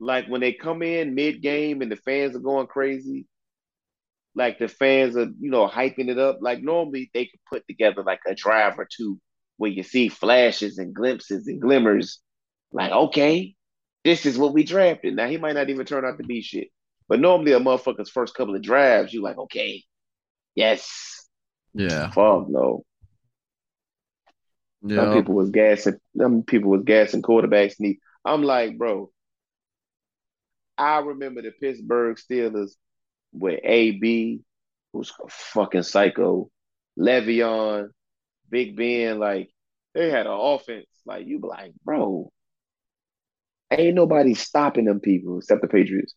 like when they come in mid game and the fans are going crazy, like the fans are, you know, hyping it up. Like normally they could put together like a drive or two where you see flashes and glimpses and glimmers. Like, okay, this is what we drafted. Now he might not even turn out to be shit. But normally a motherfucker's first couple of drives, you like, okay, yes. Yeah. Fuck no. Some Yeah. people was gassing. Some people was gassing quarterbacks. Need. I'm like, bro. I remember the Pittsburgh Steelers with AB, who's a fucking psycho, Le'Veon, Big Ben. Like they had an offense. Like you be like, bro, ain't nobody stopping them people except the Patriots.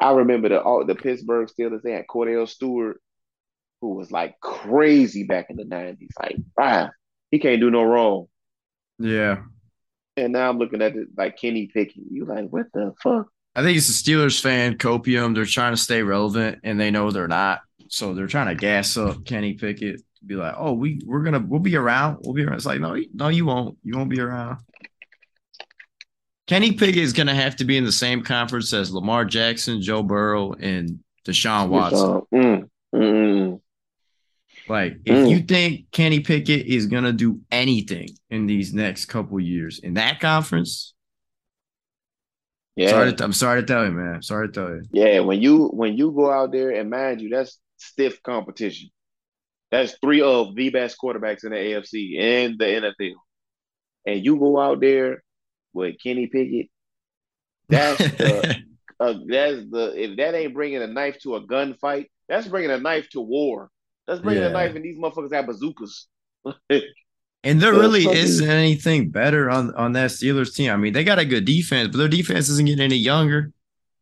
I remember the all the Pittsburgh Steelers. They had Kordell Stewart, who was like crazy back in the '90s. Like, wow, he can't do no wrong. Yeah. And now I'm looking at it like Kenny Pickett. You like, what the fuck? I think it's a Steelers fan copium. They're trying to stay relevant and they know they're not. So they're trying to gas up Kenny Pickett to be like, oh, we we're gonna we'll be around. We'll be around. It's like, no, you- no, you won't. You won't be around. Kenny Pickett is gonna have to be in the same conference as Lamar Jackson, Joe Burrow, and Deshaun Watson. Mm, mm, Like, if Mm. you think Kenny Pickett is gonna do anything in these next couple years in that conference, yeah, sorry to, I'm sorry to tell you, man. Sorry to tell you. yeah. When you when you go out there and mind you, that's stiff competition. That's three of the best quarterbacks in the AFC and the NFL. And you go out there with Kenny Pickett. That's the uh, that's the if that ain't bringing a knife to a gunfight, that's bringing a knife to war. That's bringing Yeah. a knife, and these motherfuckers have bazookas. And there The really fucking- isn't anything better on, on that Steelers team. I mean, they got a good defense, but their defense isn't getting any younger.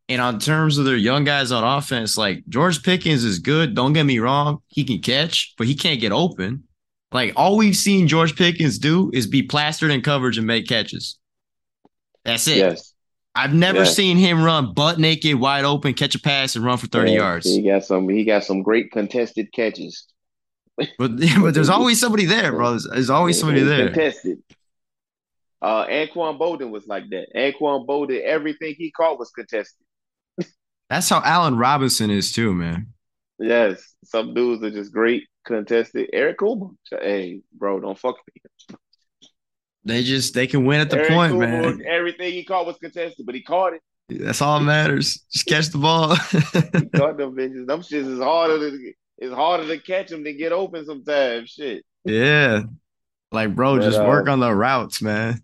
And on terms of their young guys on offense, like George Pickens is good. Don't get me wrong. He can catch, but he can't get open. Like all we've seen George Pickens do is be plastered in coverage and make catches. That's it. yes, I've never Yes. seen him run butt naked, wide open, catch a pass, and run for 30 Yes, yards. He got some. He got some great contested catches. But yeah, but there's always somebody there, bro. There's, always somebody there. Contested. Uh, Anquan Boldin was like that. Anquan Boldin, everything he caught was contested. That's how Allen Robinson is too, man. Yes, some dudes are just great contested. Eric Cooper, hey, bro, don't fuck me. They just they can win at the Eric point, man. Everything he caught was contested, but he caught it. That's all that matters. Just catch the ball. He caught them bitches. Them shits is harder to it's harder to catch them than get open sometimes. Shit. yeah. Like, bro, But, just work uh, on the routes, man.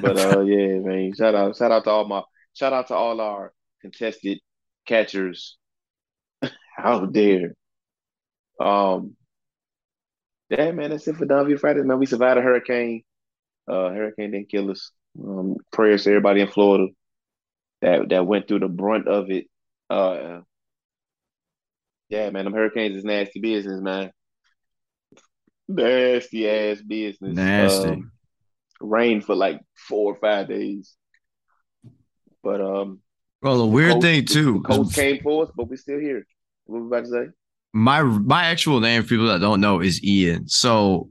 But uh yeah, man. Shout out, shout out to all my shout out to all our contested catchers out there. Um yeah, man, that's it for Donview Fridays, man. We survived a hurricane. Uh hurricane didn't kill us. Um prayers to everybody in Florida that that went through the brunt of it. Uh yeah, man, them hurricanes is nasty business, man. Nasty ass business. Nasty. Um, rained for like four or five days. But um well, the weird coast- thing too, the coast came for us, but we're still here. What we about to say? my my actual name for people that don't know is Ian. So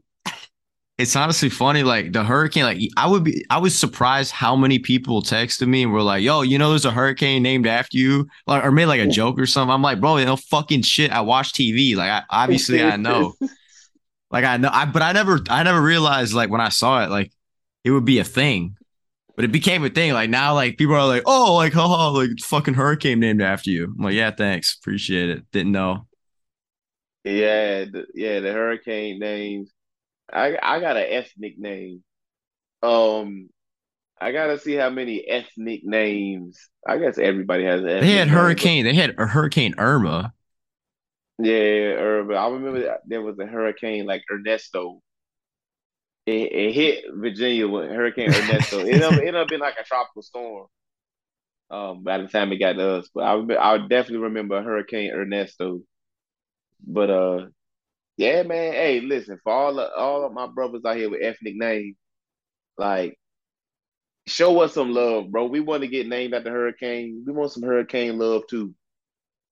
it's honestly funny. Like the hurricane, like I would be, I was surprised how many people texted me and were like, "Yo, you know, there's a hurricane named after you," like or made like a joke or something. I'm like, bro, you know, fucking shit. I watch TV. Like, I, obviously, I know. Like, I know, I but I never, I never realized like when I saw it, like it would be a thing. But it became a thing. Like now, like people are like, "Oh, like haha, like fucking hurricane named after you." I'm like, "Yeah, thanks, appreciate it." Didn't know. Yeah, the, yeah, the hurricane names. I I got an ethnic name. Um, I gotta see how many ethnic names. I guess everybody has an They had name, hurricane. They had a hurricane Irma. Yeah, but I remember there was a hurricane like Ernesto. It, it hit Virginia with Hurricane Ernesto. it ended up, ended up being like a tropical storm. Um, by the time it got to us, but I I definitely remember Hurricane Ernesto. But uh, yeah, man. Hey, listen for all of, all of my brothers out here with ethnic names, like show us some love, bro. We want to get named after hurricane. We want some hurricane love too.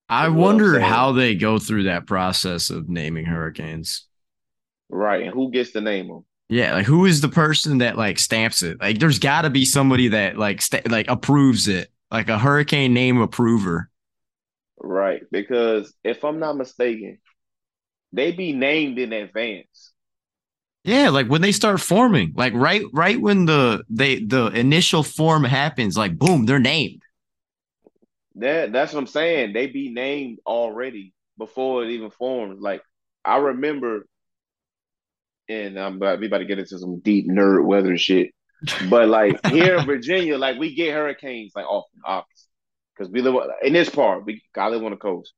I what wonder how they go through that process of naming hurricanes. Right, and who gets to name them? Yeah, like who is the person that like stamps it? Like, there's got to be somebody that like sta- like approves it, like a hurricane name approver. Right, because if I'm not mistaken, they be named in advance. Yeah, like when they start forming, like right, right when the they the initial form happens, like boom, they're named. That that's what I'm saying. They be named already before it even forms. Like I remember, and I'm about we about to get into some deep nerd weather shit. But like here in Virginia, like we get hurricanes like often, obviously, because we live in this part. We I live on the coast.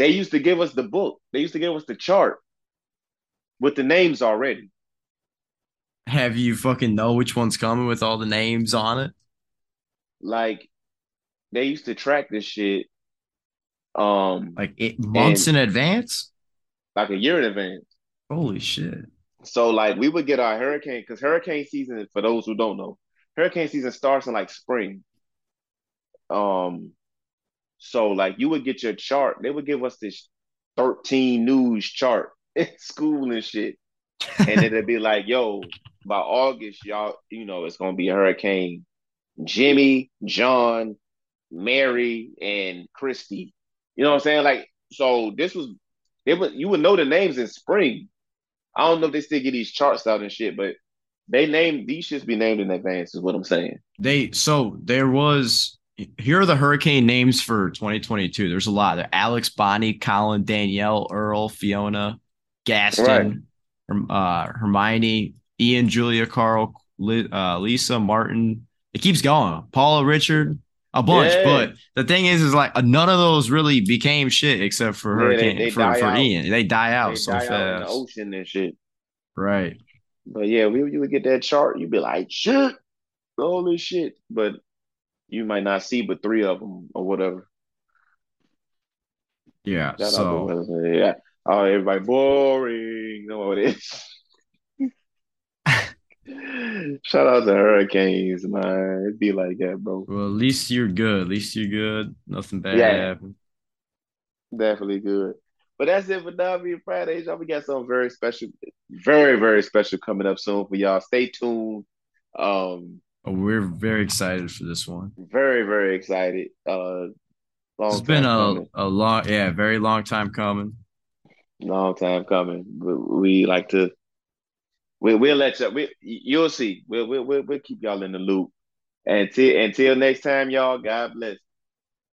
They used to give us the book. They used to give us the chart with the names already. Have you fucking know which one's coming with all the names on it? Like they used to track this shit. Um, Like it, months in advance? like a year in advance. Holy shit! So like we would get our hurricane because hurricane season, for those who don't know, hurricane season starts in like spring. Um, so like you would get your chart. They would give us this 13 news chart in school and shit. And it'd be like, yo, by August, y'all, you know, it's gonna be a hurricane. Jimmy, John, Mary, and Christy. You know what I'm saying? Like, so this was they would you would know the names in spring. I don't know if they still get these charts out and shit, but they named these shits be named in advance, is what I'm saying. They so there was here are the hurricane names for 2022. There's a lot. There Alex, Bonnie, Colin, Danielle, Earl, Fiona, Gaston, Herm- uh, Hermione, Ian, Julia, Karl, uh, Lisa, Martin. It keeps going. Paula, Richard, a bunch. Yeah. But the thing is, is like none of those really became shit except for Yeah, hurricane they for, for. Ian. They die out They so die out in the fast. ocean and shit. right. But yeah, we you would get that chart, you'd be like, shit, holy shit. But you might not see but three of them or whatever. Yeah. Shout out so yeah. Oh, everybody boring. You know what it is. Shout out to Hurricanes, man. It'd be like that, bro. well, at least you're good. At least you're good. Nothing bad Yeah. happened. Definitely good. But that's it for W Fridays, y'all. We got something very special, very, very special coming up soon for y'all. Stay tuned. Um, oh, we're very excited for this one. Very, very excited. Uh, it's been a, coming. a long, yeah, very long time coming. Long time coming. We like to. We, we'll let you. We, you'll see. We'll, we'll we'll we'll keep y'all in the loop. And until until next time, y'all. God bless.